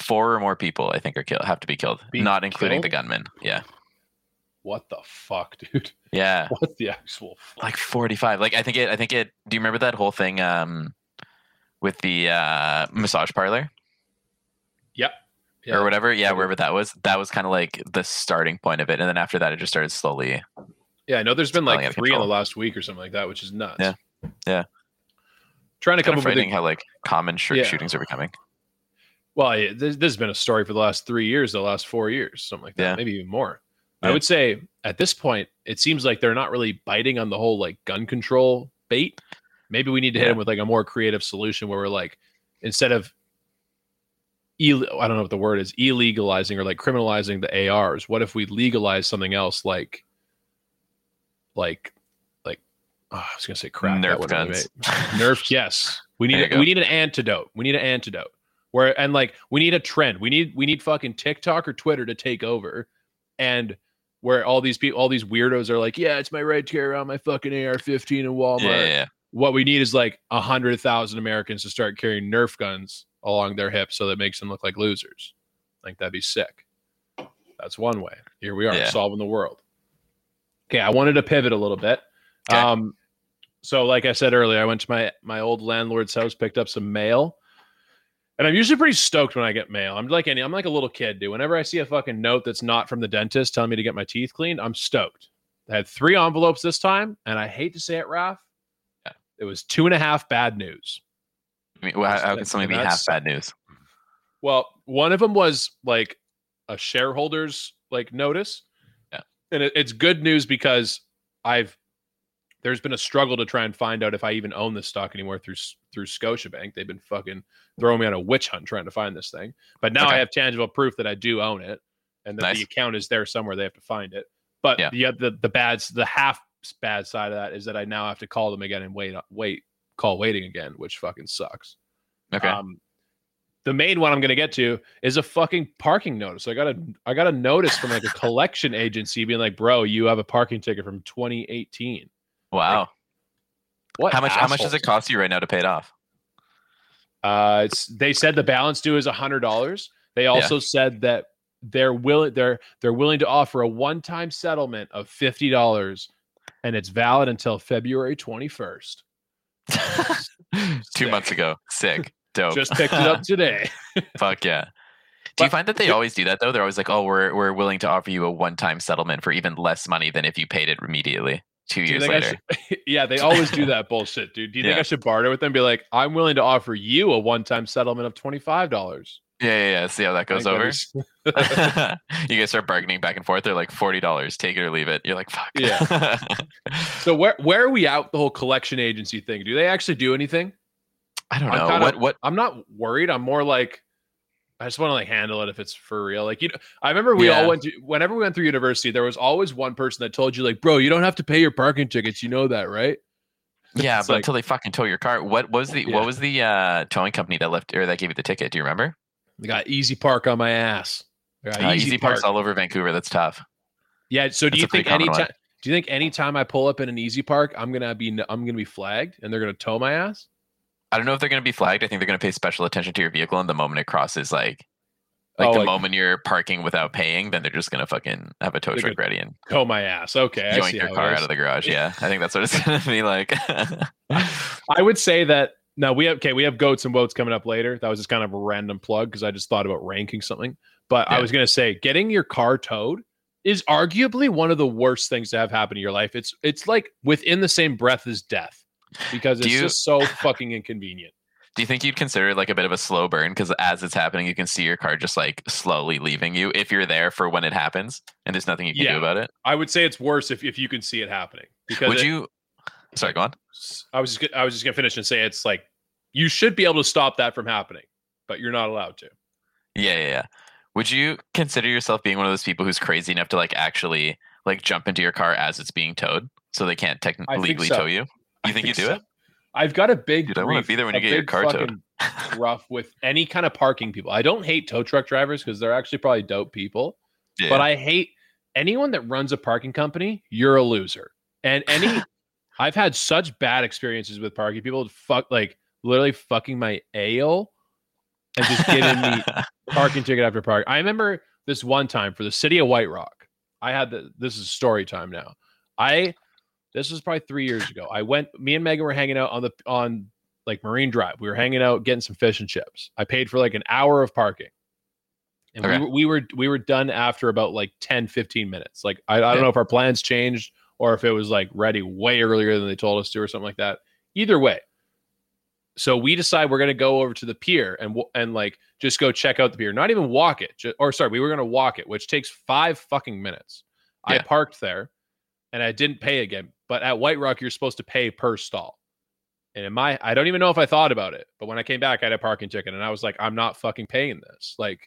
four or more people, I think, are killed have to be killed, Be not including the killed? gunman. Yeah, what the fuck, dude? yeah, What the actual fuck? like 45. Like I think it. I think it. Do you remember that whole thing um, with the uh, massage parlor? Yep. or whatever. Yeah, wherever that was, that was kind of like the starting point of it, and then after that, it just started slowly. Yeah, I know there's been like three in the last week or something like that, which is nuts. Yeah. Yeah. Trying to come Kind up with a, how like common sh- Yeah. shootings are becoming. Well, yeah, this, this has been a story for the last three years, the last four years, something like that, Yeah. maybe even more. I would say at this point, it seems like they're not really biting on the whole like gun control bait. Maybe we need to hit Yeah. them with like a more creative solution where we're like, instead of, Ill- I don't know what the word is, illegalizing or like criminalizing the ARs. What if we legalize something else like, like, like, oh, I was gonna say crap. Nerf guns. Nerf, yes. We need we need an antidote. We need an antidote. Where and like we need a trend. We need we need fucking TikTok or Twitter to take over, and where all these people, all these weirdos are like, yeah, it's my right to carry around my fucking AR-15 in Walmart. yeah, yeah. What we need is like a hundred thousand Americans to start carrying Nerf guns along their hips, so that makes them look like losers. Like that'd be sick. That's one way. Here we are Yeah. solving the world. Okay, I wanted to pivot a little bit. Okay. Um, so like I said earlier, I went to my my old landlord's house, picked up some mail, and I'm usually pretty stoked when I get mail. I'm like any, I'm like a little kid, dude. Whenever I see a fucking note that's not from the dentist telling me to get my teeth cleaned, I'm stoked. I had three envelopes this time, and I hate to say it, Raph. Yeah. It was two and a half bad news. I mean, well, how, can something be half bad news? Well, one of them was like a shareholders like notice. Yeah. And it, it's good news because I've there's been a struggle to try and find out if I even own this stock anymore through through Scotiabank. They've been fucking throwing me on a witch hunt trying to find this thing. But now I have tangible proof that I do own it and that Nice. the account is there somewhere. They have to find it. But Yeah. the the the bad the half bad side of that is that I now have to call them again and wait wait call waiting again, which fucking sucks. Okay, Um, the main one I'm going to get to is a fucking parking notice. I got a I got a notice from like a collection agency being like, "Bro, you have a parking ticket from 2018." Wow. What? how much? How much does it cost you right now to pay it off? Uh, it's they said the balance due is a hundred dollars. They also said that they're willing they're they're willing to offer a one time settlement of fifty dollars, and it's valid until February 21st. Two months ago. Sick. Dope. Just picked it up today. Fuck yeah. Do you find that they always do that though? They're always like, "Oh, we're we're willing to offer you a one-time settlement for even less money than if you paid it immediately." Two years later. should- yeah, they always do that bullshit, dude. Do you think I should barter with them? Be like, I'm willing to offer you a one-time settlement of twenty-five dollars. Yeah, yeah, yeah. See how that goes over. you guys start bargaining back and forth. They're like forty dollars, take it or leave it. You're like, fuck. Yeah. so where where are we out the whole collection agency thing? Do they actually do anything? I don't know kinda- what what. I'm not worried. I'm more like I just want to like handle it if it's for real. Like you know, I remember we Yeah. all went to whenever we went through university, there was always one person that told you like, bro, you don't have to pay your parking tickets. You know that, right? Yeah, but like- until they fucking tow your car. What was the Yeah. what was the uh, towing company that left or that gave you the ticket? Do you remember? They got Easy Park on my ass. Uh, Easy, Parks all over Vancouver. That's tough. Yeah. So do That's you think any time? Do you think anytime I pull up in an Easy Park, I'm gonna be I'm gonna be flagged and they're gonna tow my ass? I don't know if they're going to be flagged. I think they're going to pay special attention to your vehicle, and the moment it crosses, like, like Oh, the like- moment you're parking without paying, then they're just going to fucking have a tow truck ready and Tow my ass. Okay. I yoink see your car out of the garage. Yeah, I think that's what it's going to be like. I would say that no, we have okay, we have goats and woats coming up later. That was just kind of a random plug because I just thought about ranking something. But I was gonna say getting your car towed is arguably one of the worst things to have happen in your life. It's it's like within the same breath as death because it's you- just so fucking inconvenient. Do you think you'd consider it like a bit of a slow burn? Because as it's happening, you can see your car just like slowly leaving you if you're there for when it happens, and there's nothing you can Yeah. do about it. I would say it's worse if, if you can see it happening. Because Would it- you? Sorry, go on. I was just gonna- I was just gonna finish and say it's like you should be able to stop that from happening, but you're not allowed to. Yeah, yeah, yeah. Would you consider yourself being one of those people who's crazy enough to like actually like jump into your car as it's being towed, so they can't technically legally so. tow you? You think you do so. it? I've got a big. Dude, I wanna be there when you get your car towed. rough with any kind of parking people. I don't hate tow truck drivers because they're actually probably dope people, Yeah. but I hate anyone that runs a parking company. You're a loser. And any, I've had such bad experiences with parking people. Fuck, like literally fucking my ale and just giving me parking ticket after park. I remember this one time for the city of White Rock. I had the this is story time now. I this was probably three years ago. I went. Me and Megan were hanging out on the on like Marine Drive. We were hanging out getting some fish and chips. I paid for like an hour of parking. And Okay. we, were, we were we were done after about like 10 15 minutes. Like I, I don't Yeah. know if our plans changed or if it was like ready way earlier than they told us to or something like that. Either way. So we decide we're going to go over to the pier and and like just go check out the pier. Not even walk it. Ju- or sorry, we were going to walk it, which takes 5 fucking minutes. I parked there and I didn't pay again. But at White Rock you're supposed to pay per stall. And in my I don't even know if I thought about it, but when I came back I had a parking ticket and I was like I'm not fucking paying this. Like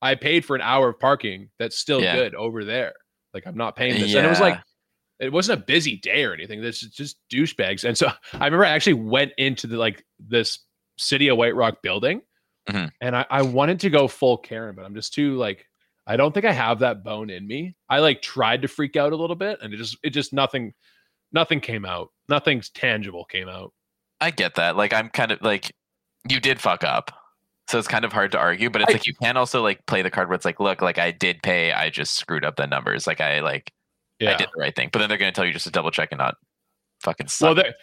I paid for an hour of parking that's still Yeah. good over there. Like I'm not paying this. And it was like it wasn't a busy day or anything. This is just douchebags. And so I remember I actually went into the like this city of White Rock building Mhm. and I, I wanted to go full Karen, but I'm just too like I don't think I have that bone in me. I like tried to freak out a little bit and it just it just nothing nothing came out. Nothing tangible came out. I get that. Like I'm kind of like you did fuck up. So it's kind of hard to argue, but it's I- like you can also like play the card where it's like, look, like I did pay, I just screwed up the numbers. Like I like Yeah. I did the right thing. But then they're gonna tell you just to double check and not fucking Well, suck. there-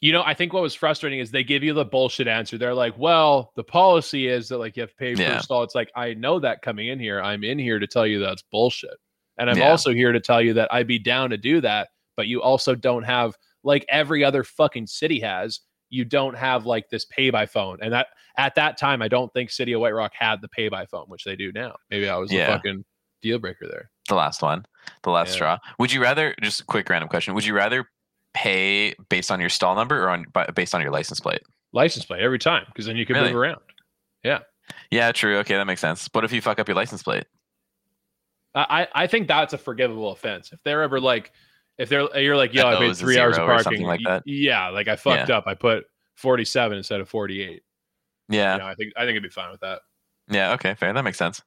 you know, I think what was frustrating is they give you the bullshit answer. They're like, "Well, the policy is that like you have to pay per Yeah. stall." It's like I know that coming in here, I'm in here to tell you that's bullshit, and I'm Yeah. also here to tell you that I'd be down to do that. But you also don't have like every other fucking city has. You don't have like this pay by phone, and that at that time, I don't think City of White Rock had the pay by phone, which they do now. Maybe I was Yeah. fucking deal breaker there. the last one, the last Yeah. straw. Would you rather just a quick random question? Would you rather pay based on your stall number or on based on your license plate? License plate every time because then you can Really? move around. Yeah, Yeah. true. Okay, that makes sense. What if you fuck up your license plate? I I think that's a forgivable offense. If they're ever like, if they're you're like, yo, I paid three hours of parking, like that. Yeah, like I fucked up. I put 47 instead of 48. Yeah, You know, I think I think it'd be fine with that. yeah. Okay, fair. That makes sense.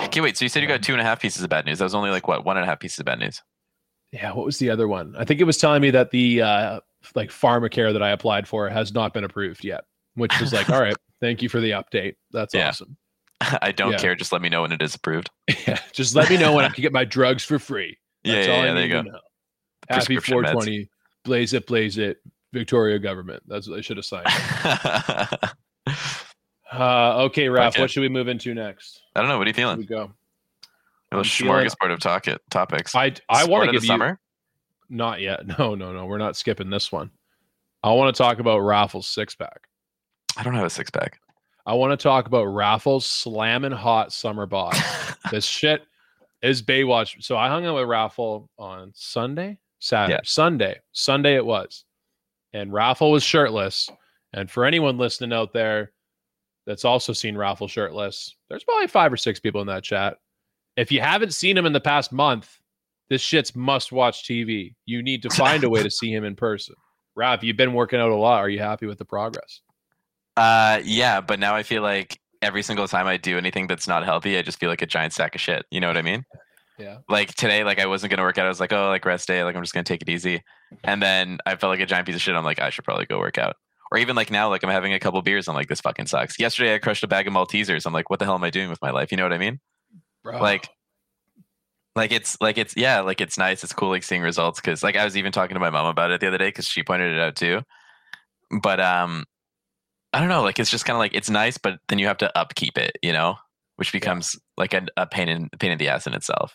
Okay, wait. So you said you got two and a half pieces of bad news. That was only like what one and a half pieces of bad news. Yeah, what was the other one? I think it was telling me that the uh like pharmacare that I applied for has not been approved yet, which was like, all right, thank you for the update. That's Yeah. awesome. I don't Yeah. care. Just let me know when it is approved. Yeah, just let me know when I can get my drugs for free. Yeah, That's yeah, I yeah, there you go. know. Happy Prescription meds. 420, blaze it, blaze it, Victoria government. That's what they should have signed. Uh, okay, Ralph, Okay. what should we move into next? I don't know. What are you Here we feeling? go. Little I'm smorgasbord of talk it, topics. I I want to give you summer. not yet. No, no, no. We're not skipping this one. I want to talk about Raffles six pack. I don't have a six pack. I want to talk about Raffles slamming hot summer bod. this shit is Baywatch. So I hung out with Raffle on Sunday, Saturday, Yeah. Sunday, Sunday it was, and Raffle was shirtless. And for anyone listening out there that's also seen Raffle shirtless, there's probably five or six people in that chat. If you haven't seen him in the past month, this shit's must watch TV. You need to find a way to see him in person. Rav, you've been working out a lot. Are you happy with the progress? Uh, yeah, but now I feel like every single time I do anything that's not healthy, I just feel like a giant sack of shit. You know what I mean? Yeah. Like today, like I wasn't gonna work out. I was like, oh, like rest day, like I'm just gonna take it easy. And then I felt like a giant piece of shit. I'm like, I should probably go work out. Or even like now, like I'm having a couple beers. I'm like, this fucking sucks. Yesterday, I crushed a bag of Maltesers. I'm like, what the hell am I doing with my life? You know what I mean? Bro. Like, like it's like it's yeah, like it's nice. It's cool like seeing results because like I was even talking to my mom about it the other day because she pointed it out too. But um, I don't know. Like it's just kind of like it's nice, but then you have to upkeep it. You know, which becomes like a, a pain in pain in the ass in itself.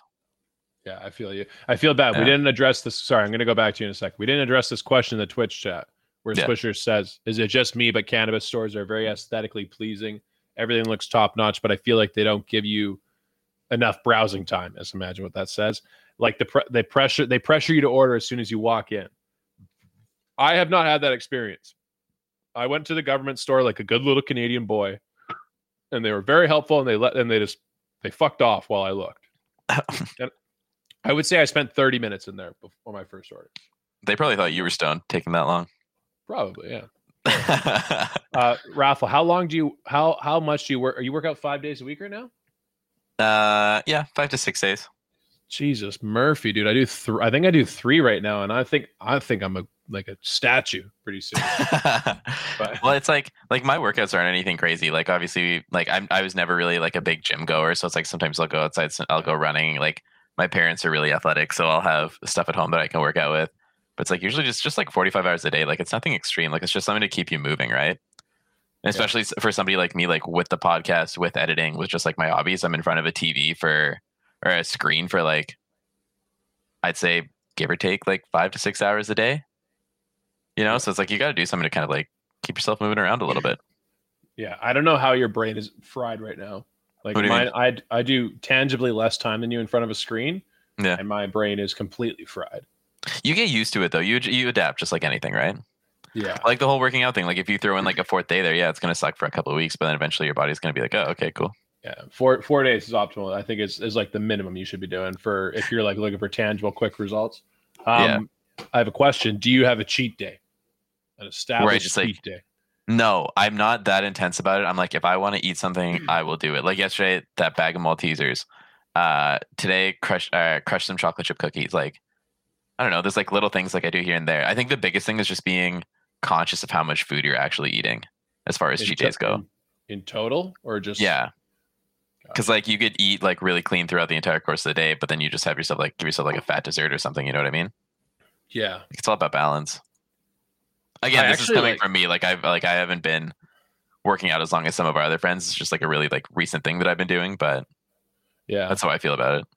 Yeah, I feel you. I feel bad. We didn't address this. Sorry, I'm going to go back to you in a second. We didn't address this question in the Twitch chat where Yeah. Swisher says, "Is it just me? But cannabis stores are very aesthetically pleasing. Everything looks top notch, but I feel like they don't give you enough browsing time." Just imagine what that says. Like the pre- they pressure they pressure you to order as soon as you walk in. I have not had that experience. I went to the government store like a good little Canadian boy, and they were very helpful, and they let and they just they fucked off while I looked. I would say I spent 30 minutes in there before my first order. they probably thought you were stoned taking that long. Probably, yeah. Uh, Raffle, how long do you how how much do you work? Are you work out five days a week right now? uh, yeah, five to six days. Jesus, Murphy, dude, I do. Th- I think I do three right now, and I think I think I'm a like a statue pretty soon. But- well, it's like like my workouts aren't anything crazy. Like obviously, like I'm I was never really like a big gym goer, so it's like sometimes I'll go outside, I'll go running. Like my parents are really athletic, so I'll have stuff at home that I can work out with. But it's like usually just just like 45 hours a day. Like it's nothing extreme. Like it's just something to keep you moving, right? And especially s for somebody like me, like with the podcast, with editing, with just like my hobbies, I'm in front of a TV for or a screen for like I'd say give or take like five to six hours a day. You know, so it's like you got to do something to kind of like keep yourself moving around a little bit. yeah, I don't know how your brain is fried right now. Like What do you mine, I I do tangibly less time than you in front of a screen, Yeah. and my brain is completely fried. You get used to it though. You you adapt just like anything, right? Yeah, Like the whole working out thing. Like if you throw in like a fourth day there, yeah, it's gonna suck for a couple of weeks, but then eventually your body's gonna be like, oh, okay, cool. Yeah, four four days is optimal. I think is is like the minimum you should be doing for if you're like looking for tangible, quick results. Um, I have a question. Do you have a cheat day? An established just, like, cheat day. No, I'm not that intense about it. I'm like, if I want to eat something, I will do it. Like yesterday, that bag of Maltesers. Uh, today, crush uh, crush some chocolate chip cookies. Like, I don't know. There's like little things like I do here and there. I think the biggest thing is just being conscious of how much food you're actually eating, as far as In cheat days go. In, in total, or just Yeah. Because like you could eat like really clean throughout the entire course of the day, but then you just have yourself like give yourself like a fat dessert or something. You know what I mean? yeah. It's all about balance. Again, I this is coming like- from me. Like I've like I haven't been working out as long as some of our other friends. It's just like a really like recent thing that I've been doing, but Yeah, that's how I feel about it.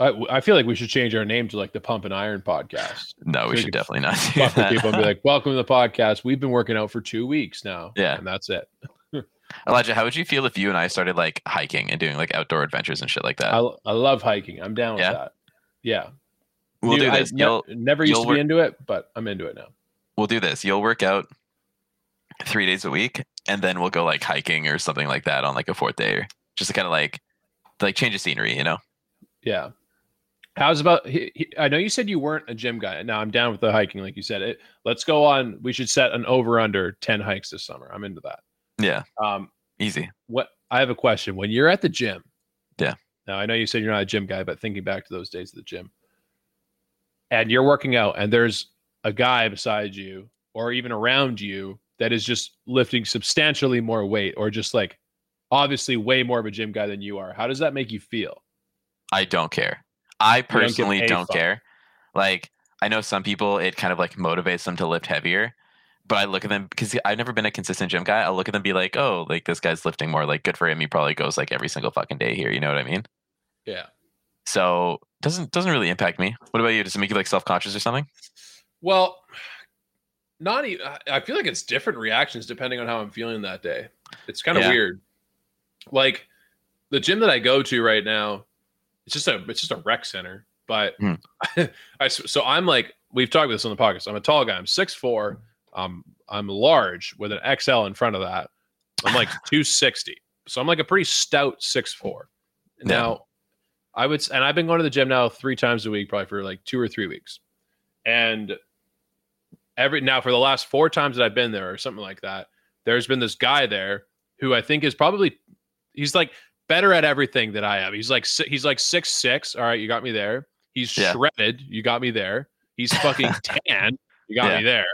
I, I feel like we should change our name to like the Pump and Iron Podcast. No, So we should definitely not do that. people and be like, "Welcome to the podcast. We've been working out for two weeks now. Yeah. and that's it. Elijah, how would you feel if you and I started like hiking and doing like outdoor adventures and shit like that? I, I love hiking. I'm down with Yeah? that. Yeah, we'll Dude, do I this. ne- never used to be work- into it, but I'm into it now. We'll do this. You'll work out three days a week, and then we'll go like hiking or something like that on like a fourth day, or just to kind of like like change the scenery, you know? Yeah. How's about? He, he, I know you said you weren't a gym guy. Now I'm down with the hiking, like you said. It. Let's go on. We should set an over under ten hikes this summer. I'm into that. Yeah, Um, easy. what I have a question. When you're at the gym, Yeah. Now I know you said you're not a gym guy, but thinking back to those days at the gym, and you're working out, and there's a guy beside you or even around you that is just lifting substantially more weight, or just like obviously way more of a gym guy than you are. How does that make you feel? I don't care. I don't personally don't care. Like I know some people it kind of like motivates them to lift heavier, but I look at them because I've never been a consistent gym guy. I'll look at them be like, oh, like this guy's lifting more. Like good for him. He probably goes like every single fucking day here. You know what I mean? Yeah. So doesn't doesn't really impact me. What about you? Does it make you like self conscious or something? Well, not even. I feel like it's different reactions depending on how I'm feeling that day. It's kind of Yeah. weird. Like the gym that I go to right now, it's just a it's just a rec center. But Hmm. I so I'm like we've talked about this on the podcast. I'm a tall guy. I'm 6'4. Um, I'm large with an XL in front of that. I'm like 260. So I'm like a pretty stout 6'4. Now, I would, and I've been going to the gym now three times a week, probably for like two or three weeks. And every now for the last four times that I've been there or something like that, there's been this guy there who I think is probably he's like better at everything that I am. He's like he's like six six. All right, you got me there. He's Yeah. shredded. You got me there. He's fucking tan. You got Yeah. me there.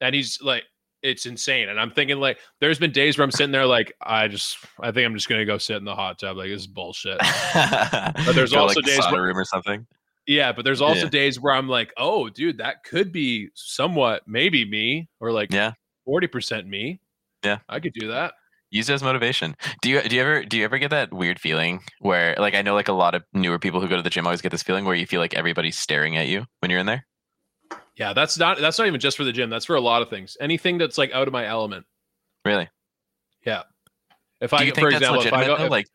And he's like, it's insane. And I'm thinking like, there's been days where I'm sitting there like, I just, I think I'm just gonna go sit in the hot tub. Like this is bullshit. but there's also days sauna where- room or something. Yeah, but there's also Yeah. days where I'm like, oh, dude, that could be somewhat maybe me or like Yeah. forty percent me. Yeah. I could do that. Use it as motivation. Do you do you ever do you ever get that weird feeling where like I know like a lot of newer people who go to the gym always get this feeling where you feel like everybody's staring at you when you're in there? Yeah, that's not that's not even just for the gym. That's for a lot of things. Anything that's like out of my element. Really? Yeah. If Do I, for example, if I go, if- like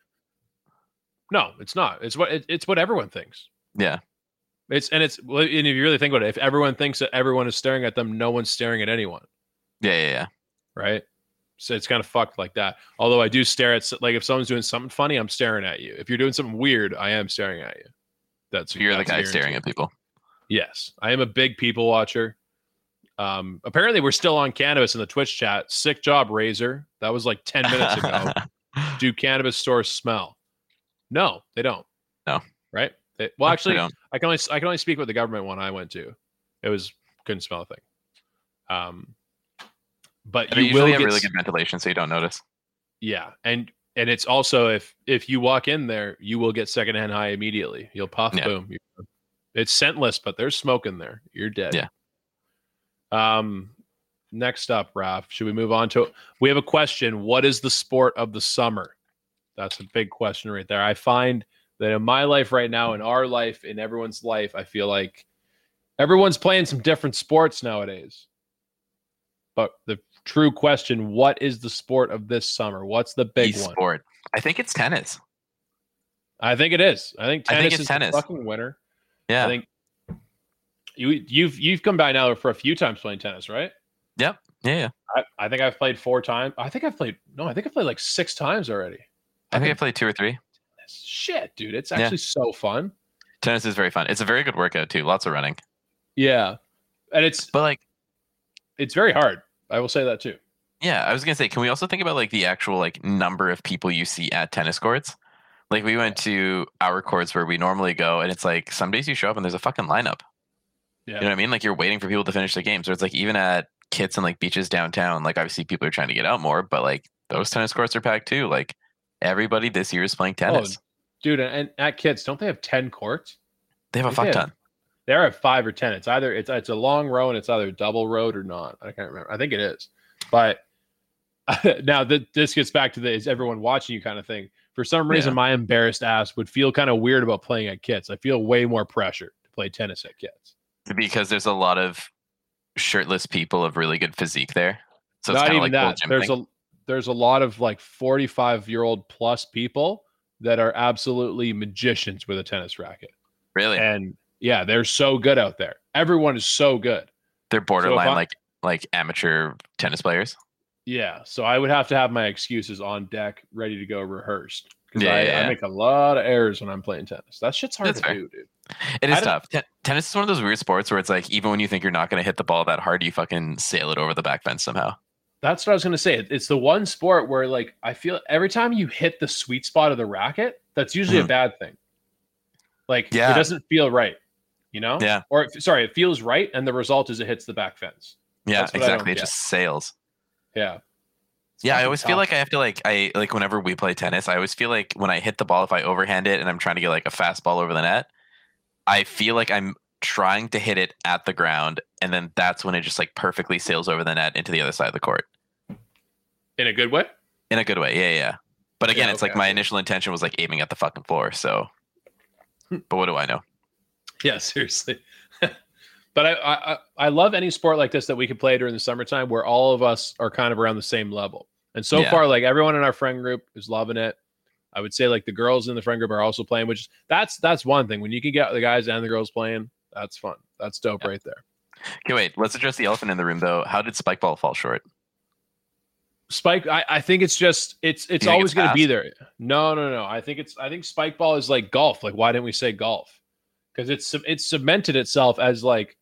no, it's not. It's what it, it's what everyone thinks. yeah. It's and it's and if you really think about it, if everyone thinks that everyone is staring at them, no one's staring at anyone, Yeah, yeah, yeah. right? So it's kind of fucked like that. Although I do stare at like if someone's doing something funny, I'm staring at you. If you're doing something weird, I am staring at you. That's You're the that's guy staring at people. Yes, I am a big people watcher. Um, apparently, we're still on cannabis in the Twitch chat. Sick job, Razor. That was like ten minutes ago. Do cannabis stores smell? No, they don't. No. right? They, well, actually, don't. I can only I can only speak with the government one I went to. It was couldn't smell a thing. Um, but you will have get really good ventilation, so you don't notice. yeah, and and it's also if if you walk in there, you will get secondhand high immediately. You'll puff, Yeah. boom. It's scentless, but there's smoke in there. You're dead. Yeah. Um. Next up, Raf. Should we move on to? We have a question. What is the sport of the summer? That's a big question right there. I find that in my life right now, in our life, in everyone's life, I feel like everyone's playing some different sports nowadays. But the true question, what is the sport of this summer? What's the big one? sport. I think it's tennis. I think it is. I think I tennis think is tennis. the fucking winner. Yeah. I think you you've you've come by now for a few times playing tennis, right? yeah, yeah. I, I think I've played four times. I think I've played no, I think I've played like six times already. I think I played two or three. Shit, dude, it's Yeah. actually so fun. Tennis is very fun. It's a very good workout too. Lots of running. Yeah, and it's But like it's very hard. I will say that too. Yeah, I was gonna say, can we also think about like the actual like number of people you see at tennis courts? Like we went to our courts where we normally go, and it's like some days you show up and there's a fucking lineup. Yeah, You know what I mean? Like you're waiting for people to finish the games. Or it's like even at Kits and like beaches downtown, like obviously people are trying to get out more, but like those tennis courts are packed too. Like everybody this year is playing oh, tennis. dude, and, at Kits, don't they have ten courts? they have a they fuck have- ton. They're at five or ten. It's either it's it's a long row and it's either double road or not. I can't remember. I think it is. But now th- this gets back to the is everyone watching you kind of thing. For some reason, Yeah. my embarrassed ass would feel kind of weird about playing at Kits. I feel way more pressure to play tennis at Kits. Because there's a lot of shirtless people of really good physique there. So it's not kind even of like that. There's thing. a there's a lot of like 45 year old plus people that are absolutely magicians with a tennis racket. really And yeah, they're so good out there. Everyone is so good. they're borderline I- like like amateur tennis players. Yeah, so I would have to have my excuses on deck, ready to go, rehearsed. Because Yeah, I, yeah, I make a lot of errors when I'm playing tennis. That shit's hard That's to fair. do, dude. It I tough. Ten- tennis is one of those weird sports where it's like even when you think you're not going to hit the ball that hard, you fucking sail it over the back fence somehow. That's what I was gonna say. It's the one sport where like I feel every time you hit the sweet spot of the racket, that's usually a Mhm. bad thing. Like Yeah. it doesn't feel right, you know? Yeah. Or sorry, it feels right, and the result is it hits the back fence. Yeah, That's what I don't exactly. It get. just sails. Yeah. It's Yeah, I always feel like I have to like I like whenever we play tennis, I always feel like when I hit the ball, if I overhand it and I'm trying to get like a fastball over the net, I feel like I'm trying to hit it at the ground, and then that's when it just like perfectly sails over the net into the other side of the court in a good way. in a good way. Yeah, yeah. But again, Yeah, it's okay, like my initial intention was like aiming at the fucking floor. So, Hmm. but what do I know? Yeah, seriously. but I, I I- love any sport like this that we can play during the summertime where all of us are kind of around the same level. And so Yeah. far, like everyone in our friend group is loving it. I would say like the girls in the friend group are also playing, which is that's that's one thing. When you can get the guys and the girls playing, that's fun. That's dope Yeah. right there. Okay, wait. Let's address the elephant in the room, though. How did Spike Ball fall short? Spike, I, I think it's just it's it's always it's going to be there. No, no, no. I think it's I think spike ball is like golf. Like why didn't we say golf? Because it's it's cemented itself as like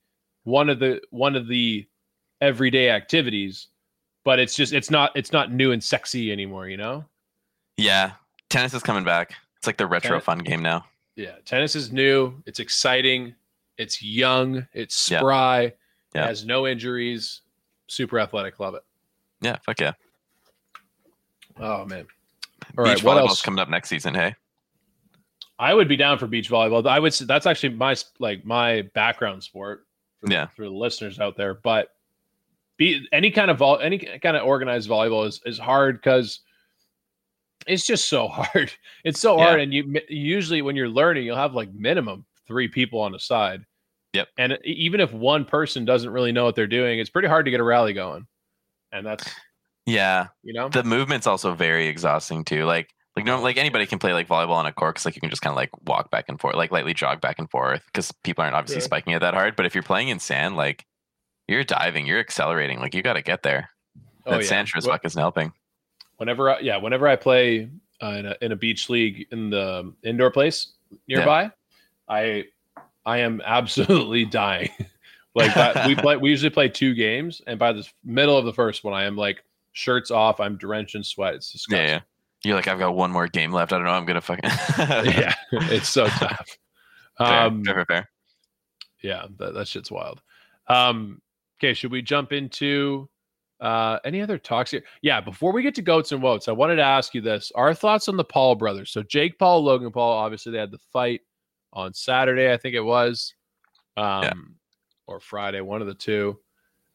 one of the one of the everyday activities, but it's just it's not it's not new and sexy anymore. You know? Yeah, tennis is coming back. It's like the retro Tennis- fun game now. Yeah. Tennis is new. It's exciting. It's young. It's spry. It Yeah. has no injuries. Super athletic. Love it. Yeah, fuck yeah. Oh man. All right. Beach What else? coming up next season. Hey, I would be down for beach volleyball. I would. say That's actually my like my background sport. For, Yeah. For the listeners out there, but be any kind of vol, any kind of organized volleyball is is hard because it's just so hard. It's so Yeah. hard, and you usually when you're learning, you'll have like minimum three people on the side. Yep. And even if one person doesn't really know what they're doing, it's pretty hard to get a rally going. And that's yeah, you know the movement's also very exhausting too. Like, like no, like anybody can play like volleyball on a court because like you can just kind of like walk back and forth, like lightly jog back and forth because people aren't obviously Yeah. spiking it that hard. But if you're playing in sand, like you're diving, you're accelerating, like you got to get there. oh that yeah. sand sure as fuck isn't helping. whenever I, yeah whenever i play uh, in, a, in a beach league in the indoor place nearby i i am absolutely dying like that we play we usually play two games and by the middle of the first one i am like shirts off i'm drenched in sweat it's disgusting Yeah, yeah. You're like, I've got one more game left. I don't know. I'm gonna fucking. yeah it's so tough um fair, fair, fair. yeah that, that shit's wild um okay should we jump into uh any other talks here yeah before we get to goats and woats i wanted to ask you this our thoughts on the paul brothers so jake paul logan paul obviously they had the fight on saturday i think it was um Yeah. or friday one of the two.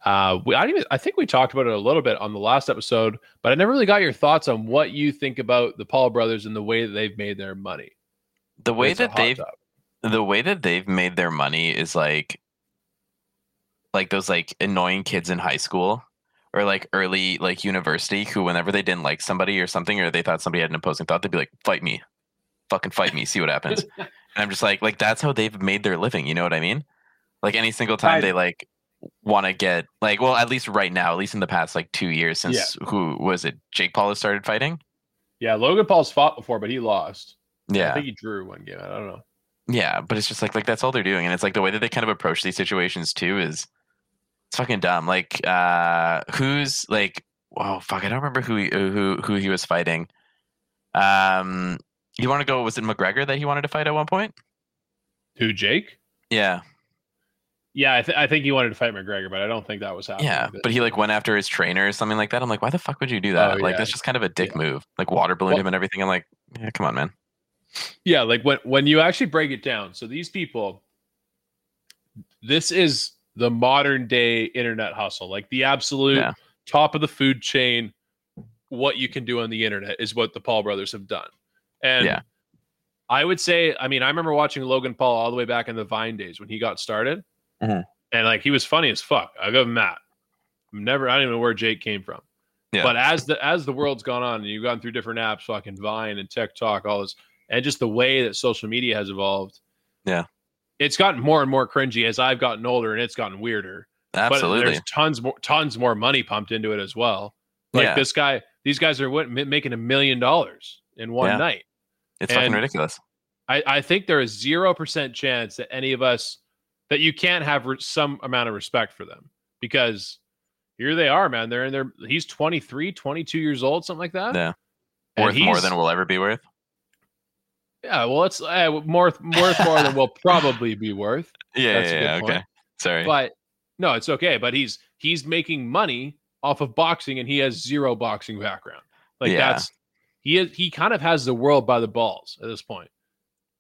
Uh we, I, even, I think we talked about it a little bit on the last episode but i never really got your thoughts on what you think about the paul brothers and the way that they've made their money. The way that they've topic. the way that they've made their money is like like those like annoying kids in high school or like early like university who whenever they didn't like somebody or something or they thought somebody had an opposing thought they'd be like fight me. Fucking fight me. See what happens i'm just like like that's how they've made their living you know what i mean? Like any single time I- they like want to get like well at least right now at least in the past like two years since who was it jake paul has started fighting? Yeah logan paul's fought before but he lost. Yeah, i think he drew one game i don't know. Yeah, but it's just like like that's all they're doing, and it's like the way that they kind of approach these situations too is it's fucking dumb. Like, uh, who's like, oh fuck, I don't remember who he, who who he was fighting. Um, you want to go? Was it McGregor that he wanted to fight at one point? Who, Jake? Yeah, Yeah, I, th- I think he wanted to fight McGregor, but I don't think that was happening. yeah, but he like went after his trainer or something like that. I'm like, why the fuck would you do that? Oh, like yeah. that's just kind of a dick Yeah. move. Like water balloon Well- him and everything. I'm like, yeah, come on, man. yeah, like when when you actually break it down. So these people, this is the modern day internet hustle, like the absolute Yeah. top of the food chain. What you can do on the internet is what the Paul brothers have done, and Yeah. I would say, I mean, I remember watching Logan Paul all the way back in the Vine days when he got started, Mhm. and like he was funny as fuck. I give him that. Never, I don't even know where Jake came from. Yeah. But as the as the world's gone on and you've gone through different apps, fucking Vine and TikTok, all this, and just the way that social media has evolved. Yeah. It's gotten more and more cringy as I've gotten older and it's gotten weirder. But Absolutely. there's tons more tons more money pumped into it as well. Like Yeah. this guy, these guys are what, ma- making a million dollars in one Yeah. night. It's fucking ridiculous. I, I think there is zero percent chance that any of us that you can't have re- some amount of respect for them because here they are, man. They're in their he's 23, 22 years old, something like that. Yeah. And Worth more than we'll ever be worth. yeah. Well, it's uh, more worth more than we'll probably be worth. Yeah, That's a yeah, good yeah, point. okay. Sorry. But no, it's okay. But he's he's making money off of boxing, and he has zero boxing background. Like Yeah. that's he is he kind of has the world by the balls at this point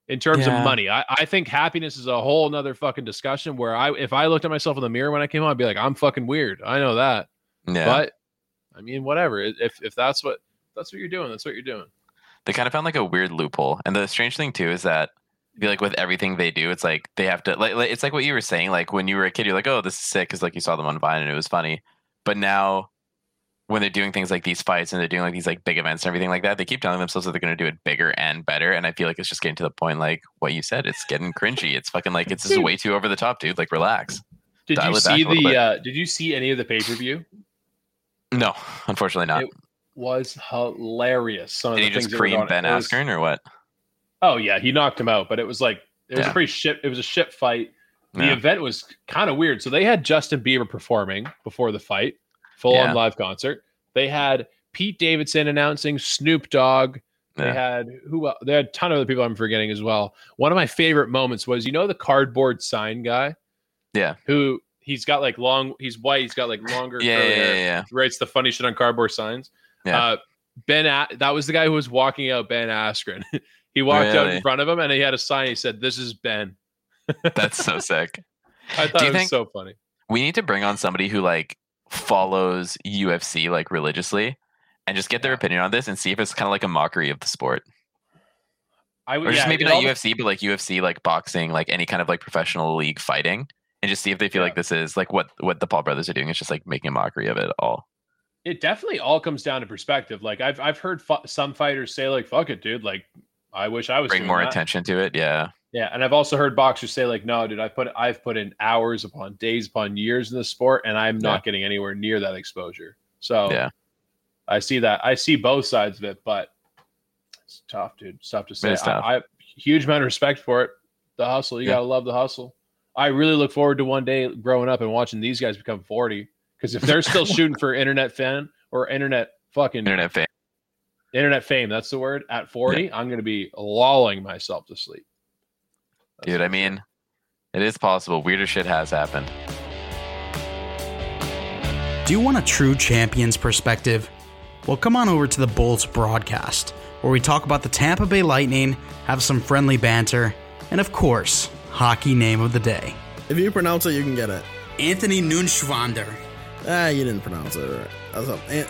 in terms Yeah. of money. I, I think happiness is a whole nother fucking discussion. Where I if I looked at myself in the mirror when I came out, I'd be like, I'm fucking weird. I know that, yeah. but I mean, whatever. If if that's what that's what you're doing, that's what you're doing. they kind of found like a weird loophole. And the strange thing too is that feel like with everything they do, it's like they have to like, like it's like what you were saying. Like when you were a kid, you're like, oh, this is sick because like you saw them on Vine and it was funny. But now when they're doing things like these fights and they're doing like these like big events and everything like that, they keep telling themselves that they're going to do it bigger and better. And I feel like it's just getting to the point, like what you said, it's getting cringy. It's fucking like it's just way too over the top, dude. Like relax. Did Dial you see the? Uh, did you see any of the pay per view? No, unfortunately not. It was hilarious. Some of Did the he things just cream Ben it was- Askren or what? Oh yeah, he knocked him out, but it was like it was a pretty shit. It was a shit fight. The Yeah. event was kind of weird. So they had Justin Bieber performing before the fight, full Yeah. on live concert. They had Pete Davidson announcing Snoop Dogg. They Yeah. had who? They had a ton of other people I'm forgetting as well. One of my favorite moments was you know the cardboard sign guy. Yeah. Who he's got like long. He's white. He's got like longer. Yeah, yeah, yeah, yeah. He writes the funny shit on cardboard signs. Yeah. Uh, ben, A- that was the guy who was walking out. Ben Askren. he walked out in front of him, and he had a sign. He said, "This is Ben." That's so sick. I thought you it was think- so funny. We need to bring on somebody who like follows UFC like religiously and just get their opinion on this and see if it's kind of like a mockery of the sport. I would, Or just yeah, maybe not UFC, but like UFC, like boxing, like any kind of like professional league fighting, and just see if they feel Yeah. like this is like what what the Paul brothers are doing. It's just like making a mockery of it all. It definitely all comes down to perspective. Like I've I've heard fu- some fighters say like, "Fuck it, dude." Like I wish I was Bring more that. attention to it. Yeah, Yeah, and I've also heard boxers say like, "No, dude, I put I've put in hours upon days upon years in the sport, and I'm not getting anywhere near that exposure." So Yeah. I see that. I see both sides of it, but it's tough, dude. It's tough to say. tough. I, I huge amount of respect for it. The hustle, you Yeah. gotta love the hustle. I really look forward to one day growing up and watching these guys become 40. Because if they're still shooting for internet fan or internet fucking internet fame. internet fame, that's the word, at 40, I'm gonna be lolling myself to sleep. That's Dude, I mean, it is possible. Weirder shit has happened. Do you want a true champion's perspective? Well, come on over to the Bolts broadcast, where we talk about the Tampa Bay Lightning, have some friendly banter, and of course, hockey name of the day. If you pronounce it, you can get it. Anthony Nunschwander. Ah, you didn't pronounce it right. An-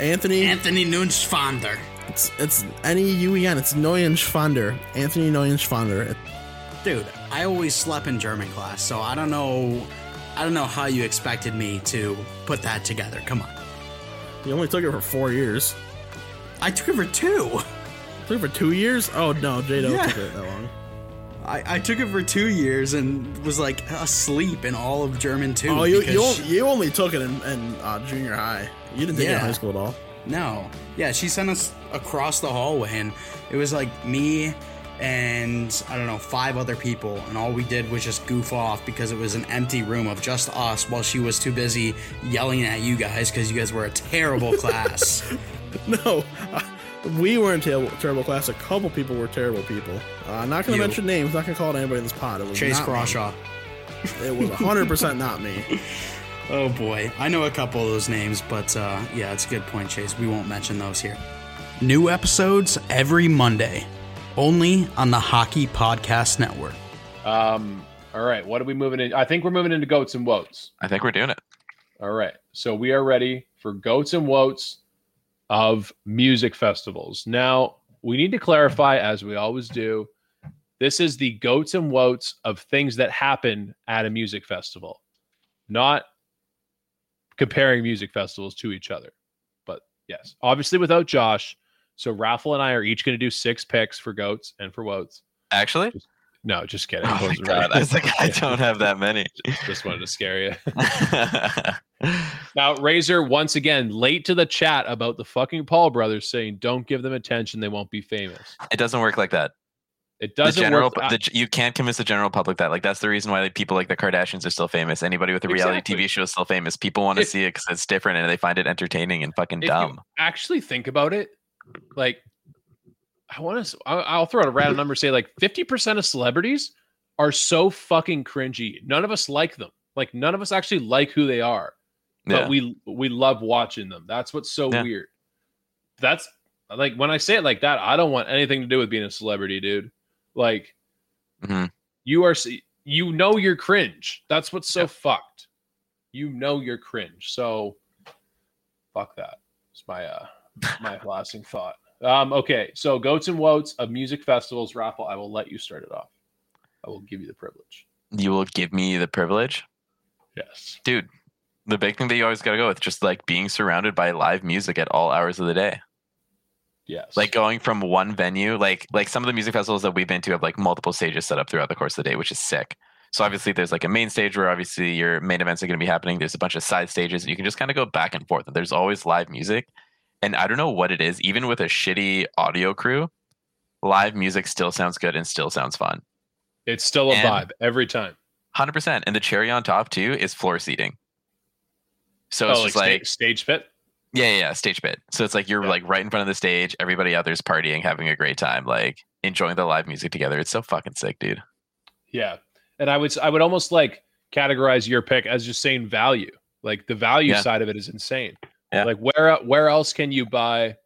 Anthony. Anthony Nunschwander. It's it's N E U E N. It's Neuenschwander. Anthony Neuenschwander. Dude, I always slept in German class, so I don't know. I don't know how you expected me to put that together. Come on. You only took it for four years. I took it for two. Took it for two years? Oh no, J Yeah. took it that long. I, I took it for two years and was like asleep in all of German too. Oh, you you, she- you only took it in, in uh, junior high. You didn't take it in high school at all. No. Yeah, she sent us across the hallway, and it was like me and I don't know, five other people, and all we did was just goof off because it was an empty room of just us while she was too busy yelling at you guys because you guys were a terrible class. No, we weren't terrible, terrible class. A couple people were terrible people. Uh, not going to mention names. Not going to call out anybody in this pod. It was Chase me. Crawshaw. It was 100 percent not me. Oh boy, I know a couple of those names, but uh, yeah, it's a good point, Chase. We won't mention those here. New episodes every Monday, only on the Hockey Podcast Network. Um, all right, what are we moving in? I think we're moving into goats and woats. I think we're doing it. All right. So we are ready for goats and woats of music festivals. Now, we need to clarify, as we always do, this is the goats and woats of things that happen at a music festival, not comparing music festivals to each other. But yes, obviously without Josh. So Raffle and I are each going to do six picks for goats and for woats. Actually, No, just kidding. oh my god, I was like, I Yeah, don't have that many. just wanted to scare you. Now, Razor, once again, late to the chat about the fucking Paul brothers saying, don't give them attention, they won't be famous. it doesn't work like that. It doesn't general, work. the, you can't convince the general public that. Like that's the reason why like, people like the Kardashians are still famous. Anybody with a reality Exactly. TV show is still famous. People want to see it because it's different and they find it entertaining and fucking if dumb. actually think about it, like, I want to, I'll throw out a random number, say like 50% of celebrities are so fucking cringy. None of us like them. Like, none of us actually like who they are, but yeah. we we love watching them. That's what's so Yeah. weird. That's like when I say it like that, I don't want anything to do with being a celebrity, dude. Like, Mhm. you are, you know, you're cringe. That's what's so Yeah. fucked. You know, you're cringe. So, fuck that. It's my uh my lasting thought. Um, okay, so goats and woats of music festivals raffle. I will let you start it off. I will give you the privilege. You will give me the privilege, Yes. dude. the big thing that you always got to go with just like being surrounded by live music at all hours of the day Yes. like going from one venue like like some of the music festivals that we've been to have like multiple stages set up throughout the course of the day which is sick so obviously there's like a main stage where obviously your main events are going to be happening there's a bunch of side stages and you can just kind of go back and forth and there's always live music and i don't know what it is even with a shitty audio crew live music still sounds good and still sounds fun it's still a and- vibe every time. 100% and the cherry on top too is floor seating so it's oh, just like, like sta- stage fit. Yeah, yeah, yeah, stage bit. So it's like you're Yeah. like right in front of the stage. Everybody out there's partying, having a great time, like enjoying the live music together. It's so fucking sick, dude. Yeah. And I would I would almost like categorize your pick as just saying value. Like the value Yeah. side of it is insane. Yeah. Like where where else can you buy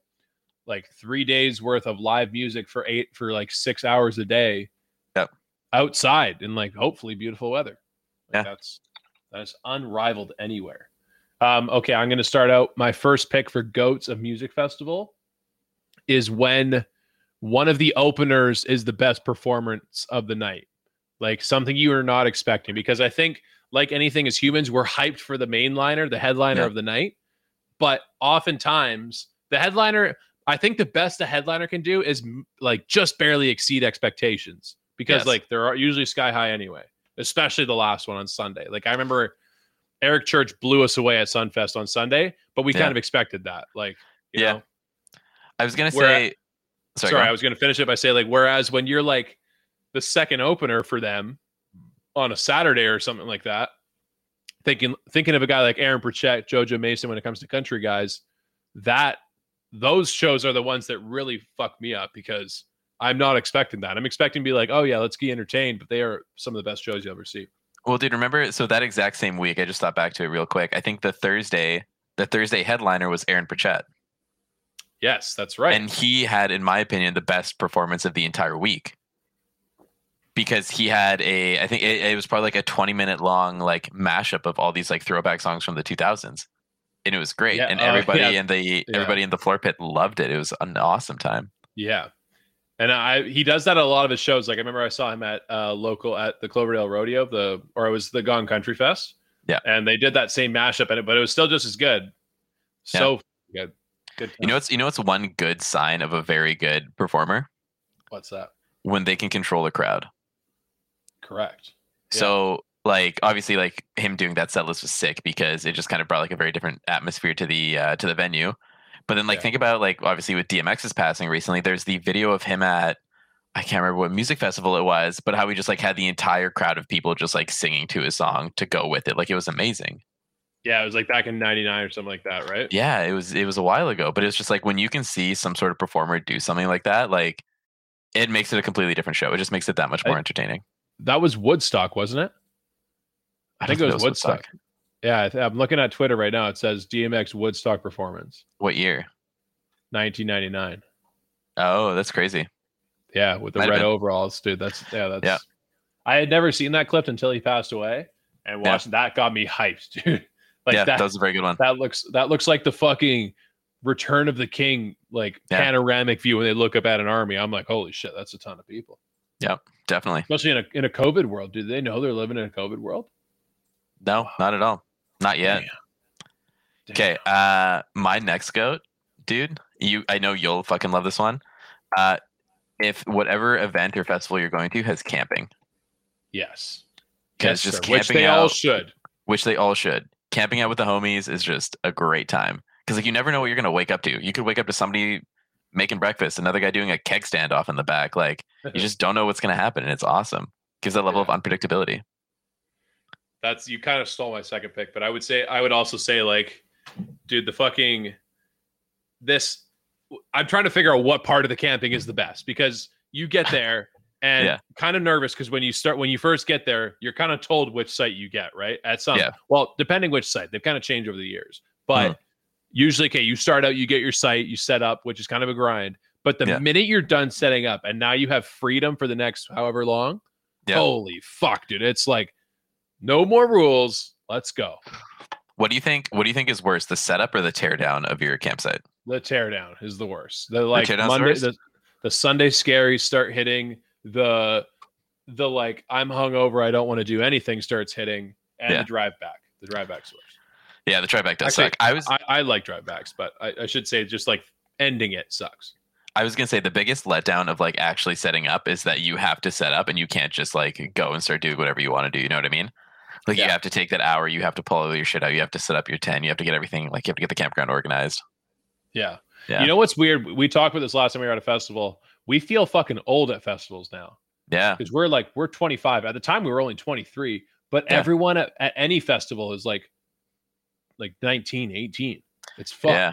like 3 days worth of live music for 8 for like 6 hours a day? Yep. Outside in like hopefully beautiful weather. Like Yeah. that's that's unrivaled anywhere. Um okay, I'm going to start out my first pick for Goats of Music Festival is when one of the openers is the best performance of the night like something you are not expecting because i think like anything as humans we're hyped for the mainliner the headliner Yeah. of the night but oftentimes the headliner i think the best a headliner can do is m- like just barely exceed expectations because Yes. like they're usually sky high anyway especially the last one on sunday like i remember eric church blew us away at sunfest on sunday but we Yeah. kind of expected that like you Yeah. know I was gonna say, sorry, sorry, go I was going to finish it by saying like, whereas when you're like the second opener for them on a Saturday or something like that, thinking thinking of a guy like Aaron Pritchett, Jojo Mason when it comes to country guys, that those shows are the ones that really fuck me up because I'm not expecting that. I'm expecting to be like, oh yeah, let's get entertained, but they are some of the best shows you ever see. Well, dude, remember? So that exact same week, I just thought back to it real quick. I think the Thursday, the Thursday headliner was Aaron Pritchett, Yes, that's right. and he had, in my opinion, the best performance of the entire week because he had a, I think it, it was probably like a 20 minute long like mashup of all these like throwback songs from the 2000s, and it was great. Yeah, and uh, everybody yeah, in the yeah. everybody in the floor pit loved it. It was an awesome time. Yeah. And I he does that at a lot of his shows. Like I remember I saw him at uh local at the Cloverdale Rodeo, the or it was the Gone Country Fest. Yeah. And they did that same mashup in it, but it was still just as good. So good. Good. You know time. what's you know what's one good sign of a very good performer what's that? when they can control a crowd. Correct. Yeah. So like obviously like him doing that set list was sick because it just kind of brought like a very different atmosphere to the uh, to the venue. But then like Yeah. think about like obviously with DMX's passing recently, there's the video of him at I can't remember what music festival it was, but how he just like had the entire crowd of people just like singing to his song to go with it. Like it was amazing. Yeah, it was like back in '99 or something like that, right? Yeah, it was it was a while ago, but it's just like when you can see some sort of performer do something like that, like it makes it a completely different show. It just makes it that much more I- entertaining. That was Woodstock, wasn't it? I think it don't was know, Woodstock. Yeah, I'm looking at Twitter right now. It says DMX Woodstock performance, What year? 1999. Oh, that's crazy. Yeah, with the Might red overalls, dude. That's yeah, that's. Yeah. I had never seen that clip until he passed away, and Yeah. that got me hyped, dude. Like yeah, that, that was a very good one. that looks that looks like the fucking Return of the King like Yeah. panoramic view when they look up at an army. I'm like, holy shit, that's a ton of people, Yeah, definitely. especially in a in a COVID world. Do they know they're living in a COVID world? No, not at all. Not yet. Damn. Okay. Uh my next goat, dude. You I know you'll fucking love this one. Uh if whatever event or festival you're going to has camping, Yes. because Yes, just sir. which camping they out, all should. which they all should. Camping out with the homies is just a great time because like you never know what you're gonna wake up to. You could wake up to somebody making breakfast, another guy doing a keg standoff in the back. Like you just don't know what's gonna happen, and it's awesome. Gives that level Yeah. of unpredictability. That's you kind of stole my second pick, but I would say I would also say like, dude, the fucking this. I'm trying to figure out what part of the camping is the best because you get there and Yeah. kind of nervous because when you start when you first get there, you're kind of told which site you get right at some. Yeah. Well, depending which site, they've kind of changed over the years, but Mhm. Usually, okay, you start out, you get your site, you set up, which is kind of a grind. But the Yeah. minute you're done setting up, and now you have freedom for the next however long, Yeah. holy fuck, dude! It's like no more rules. Let's go. What do you think? What do you think is worse, the setup or the teardown of your campsite? The teardown is the worst. The like the Monday, the, the Sunday scaries start hitting. The the like I'm hungover. I don't want to do anything starts hitting, and Yeah. the drive back. The drive back's worse. Yeah, the try back does Actually, suck. I was I, I like drive backs, but I, I should say just like ending it sucks. I was gonna say the biggest letdown of like actually setting up is that you have to set up and you can't just like go and start doing whatever you want to do. You know what I mean? Like you have to take that hour, you have to pull all your shit out, you have to set up your tent, you have to get everything like you have to get the campground organized. Yeah. Yeah. You know what's weird? We talked about this last time we were at a festival. We feel fucking old at festivals now Yeah. because we're like we're 25. At the time we were only 23, but Yeah. everyone at, at any festival is like like 19, 18. It's fun. Yeah.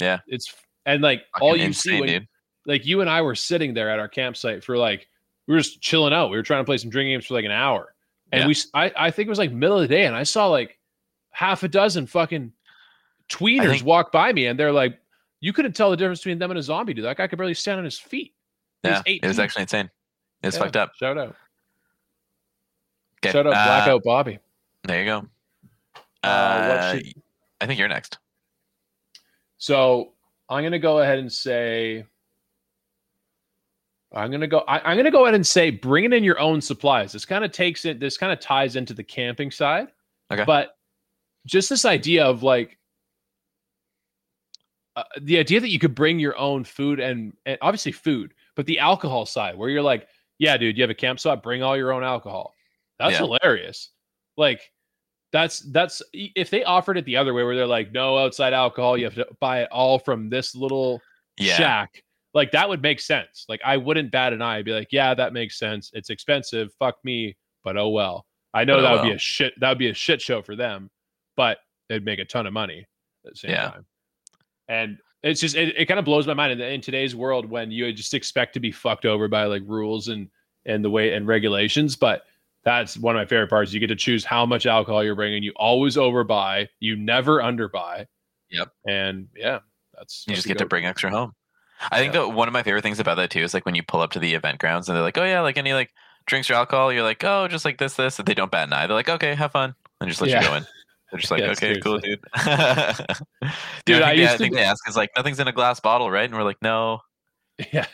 Yeah. It's and like all Fucking you see when dude. like you and I were sitting there at our campsite for like we were just chilling out. We were trying to play some drinking games for like an hour, and Yeah. we I think it was like middle of the day, and I saw like half a dozen fucking tweeners think- walk by me, and they're like, you couldn't tell the difference between them and a zombie dude. That guy could barely stand on his feet. He Yeah. It was actually insane. It's Yeah, fucked up. Shout out, Okay. shout out, uh, blackout Bobby. There you go. Uh, Uh, should- I think you're next. So I'm gonna go ahead and say. I'm gonna go. I, I'm gonna go ahead and say, bringing in your own supplies. This kind of takes it. This kind of ties into the camping side. Okay. But just this idea of like uh, the idea that you could bring your own food and, and obviously food, but the alcohol side, where you're like, yeah, dude, you have a campsite, bring all your own alcohol. That's Yeah. hilarious. Like that's that's if they offered it the other way where they're like no outside alcohol you have to buy it all from this little Yeah. shack like that would make sense. Like i wouldn't bat an eye I'd be like yeah that makes sense. It's expensive. Fuck me. But oh well. I know But oh that would be a shit that would be a shit show for them but it'd make a ton of money at the same Yeah. time. And it's just it, it kind of blows my mind in, in today's world when you just expect to be fucked over by like rules and and the way and regulations but that's one of my favorite parts. You get to choose how much alcohol you're bringing. You always overbuy. You never underbuy. Yep. And yeah, that's You just get to bring extra home. I think that one of my favorite things about that too is like when you pull up to the event grounds and they're like, "Oh yeah, like any like drinks or alcohol," you're like, "Oh, just like this, this." And they don't bat an eye. They're like, "Okay, have fun," and just let Yeah. you go in. They're just like, Yeah, "Okay, cool, dude." dude, I think, they, used I to think they ask is like, "Nothing's in a glass bottle, right?" And we're like, "No." Yeah,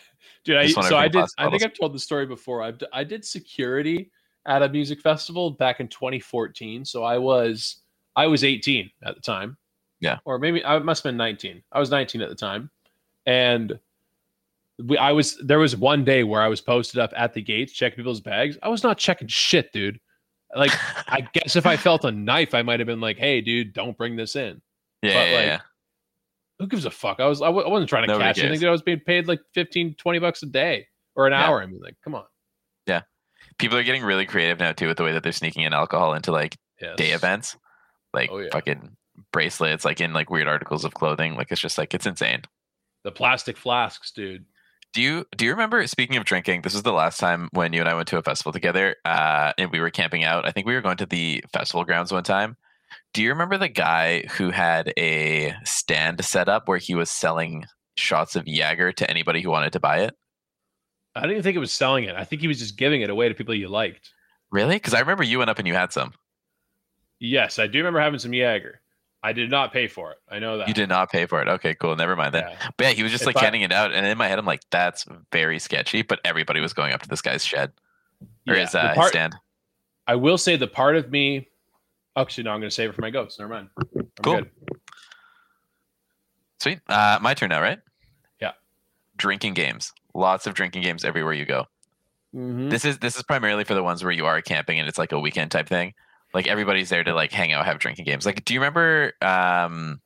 dude. I so I did. I think. I've told the story before. I I did security at a music festival back in 2014. So I was I was 18 at the time. Yeah. or maybe I must have been 19. I was 19 at the time, and we I was there was one day where I was posted up at the gates checking people's bags. I was not checking shit, dude. Like I guess if I felt a knife, I might have been like, "Hey, dude, don't bring this in." yeah, but, yeah, like, yeah. Who gives a fuck? I was I w- I wasn't trying to Nobody catch anything. Dude. I was being paid like 15, 20 bucks a day or an Yeah. hour. I mean, like, come on. People are getting really creative now too with the way that they're sneaking in alcohol into like Yes. day events, like Oh, yeah. fucking bracelets, like in like weird articles of clothing. Like it's just like it's insane. The plastic flasks, dude. Do you do you remember? Speaking of drinking, this was the last time when you and I went to a festival together, uh, and we were camping out. I think we were going to the festival grounds one time. Do you remember the guy who had a stand set up where he was selling shots of Jaeger to anybody who wanted to buy it? I didn't even think it was selling it. I think he was just giving it away to people you liked. Really? Because I remember you went up and you had some. Yes, I do remember having some Jaeger. I did not pay for it. I know that. You did not pay for it. Okay, cool. Never mind that. Yeah. But yeah, he was just If like I- handing it out, and in my head, I'm like, that's very sketchy. But everybody was going up to this guy's shed or Yeah, his, uh, his stand. I will say the part of me. Actually, no, I'm going to save it for my goats. Never mind. I'm Cool. good. Sweet. Uh, my turn now, right? Yeah. Drinking games. Lots of drinking games everywhere you go. Mhm. This is this is primarily for the ones where you are camping and it's like a weekend type thing. Like everybody's there to like hang out, have drinking games. Like, do you remember? Um,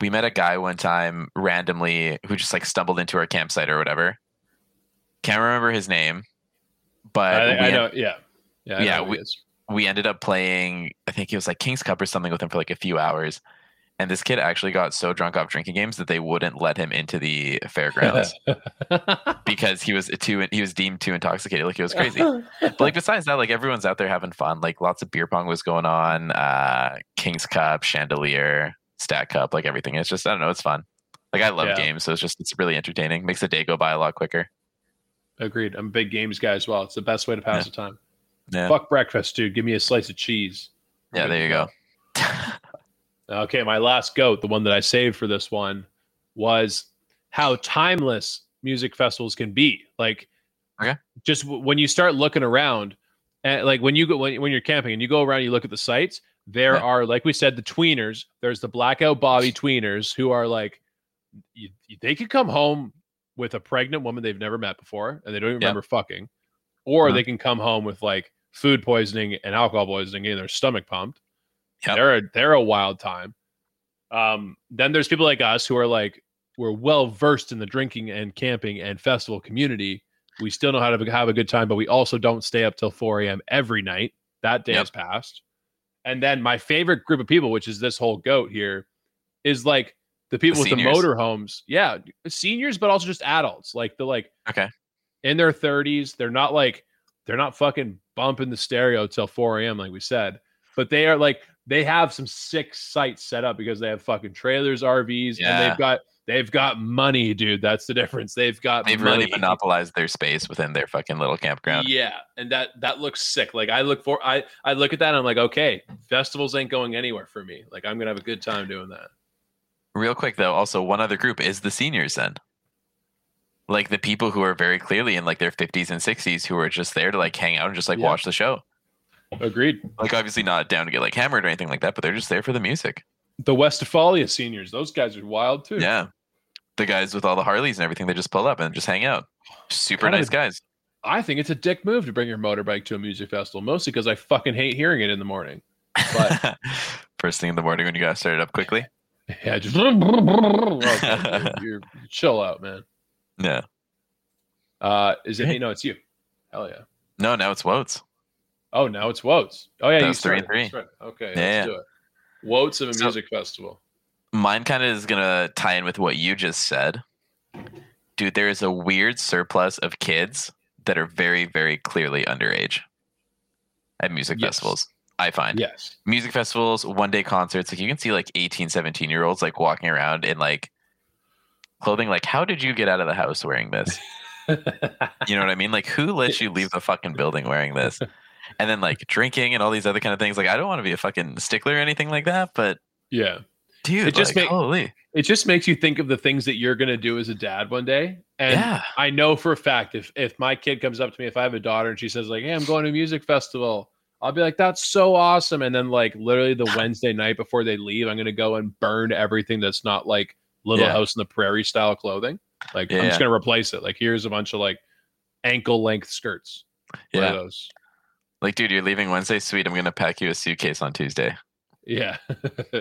we met a guy one time randomly who just like stumbled into our campsite or whatever. Can't remember his name, but I, I en- know. Yeah. Yeah. I Yeah, know we- we ended up playing. I think it was like King's Cup or something with him for like a few hours. And this kid actually got so drunk off drinking games that they wouldn't let him into the fairgrounds because he was too he was deemed too intoxicated. Like it was crazy. But like besides that, like everyone's out there having fun. Like lots of beer pong was going on, uh, King's Cup, Chandelier, Stack Cup, like everything. It's just I don't know, it's fun. Like I love Yeah. games, so it's just it's really entertaining. Makes the day go by a lot quicker. Agreed. I'm a big games guy as well. It's the best way to pass Yeah. the time. Yeah, Fuck breakfast, dude. Give me a slice of cheese. Yeah. There you go. Okay, my last goat, the one that I saved for this one, was how timeless music festivals can be. Like, Okay. just w- when you start looking around, and like when you go when, when you're camping and you go around, you look at the sites. There Yeah. are, like we said, the tweeners. There's the blackout Bobby tweeners who are like, you, they could come home with a pregnant woman they've never met before and they don't even Yep. remember fucking, or Uh-huh. they can come home with like food poisoning and alcohol poisoning and their stomach pumped. Yep. They're a, they're a wild time. Um, then there's people like us who are like we're well versed in the drinking and camping and festival community. We still know how to have a good time, but we also don't stay up till 4 a.m. every night. That day Yep. has passed. And then my favorite group of people, which is this whole goat here, is like the people with the seniors. motorhomes. Yeah, seniors, but also just adults. Like the like Okay. in their 30s. They're not like they're not fucking bumping the stereo till 4 a.m. like we said, but they are like they have some sick sites set up because they have fucking trailers, RVs, and they've got they've got money, dude. That's the difference. They've got They've money. really monopolized their space within their fucking little campground. Yeah, and that that looks sick. Like I look for I I look at that and I'm like, okay, festivals ain't going anywhere for me. Like I'm gonna have a good time doing that. Real quick though, also one other group is the seniors then. Like the people who are very clearly in like their 50s and 60s who are just there to like hang out and just like Yeah. watch the show. Agreed. Like obviously not down to get like hammered or anything like that, but they're just there for the music. The Westfalia seniors, those guys are wild too. Yeah. The guys with all the Harleys and everything, they just pull up and just hang out. Super Kind nice a- guys. I think it's a dick move to bring your motorbike to a music festival, mostly because I fucking hate hearing it in the morning. But First thing in the morning when you got started up quickly. yeah, just Okay, you're chill out, man. Yeah. Uh, is it Hey. No, it's you. Hell yeah. No, now it's Woats. Oh, now it's Woats. Oh yeah, That you three and three. Right. Okay, Yeah, let's do it. Woats of a So- music festival. Mine kind of is gonna tie in with what you just said. Dude, there is a weird surplus of kids that are very, very clearly underage at music Yes. festivals. I find Yes. music festivals, one day concerts, like you can see like 18, 17 year olds like walking around in like clothing. Like, how did you get out of the house wearing this? You know what I mean? Like, who lets you leave the fucking building wearing this? And then like drinking and all these other kind of things. Like, I don't want to be a fucking stickler or anything like that, but yeah. dude, It just like, make- It just makes you think of the things that you're gonna do as a dad one day. And yeah, I know for a fact if if my kid comes up to me, if I have a daughter and she says like, "Hey, I'm going to a music festival," I'll be like, "That's so awesome!" And then like literally the Wednesday night before they leave, I'm gonna go and burn everything that's not like Little Yeah. House in the Prairie style clothing. Like I'm just gonna replace it. Like here's a bunch of like ankle length skirts. Yeah. those. Like, dude, you're leaving Wednesday. Sweet. I'm gonna pack you a suitcase on Tuesday. Yeah.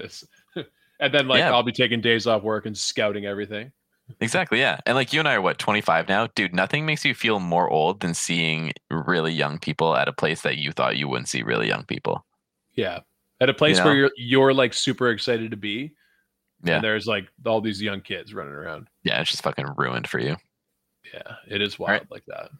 and then like Yeah. I'll be taking days off work and scouting everything. Exactly. Yeah. And like you and I are what 25 now, dude. Nothing makes you feel more old than seeing really young people at a place that you thought you wouldn't see really young people. Yeah. At a place You where you're you're like super excited to be. Yeah. And there's like all these young kids running around. Yeah, it's just fucking ruined for you. Yeah, it is wild right. like that.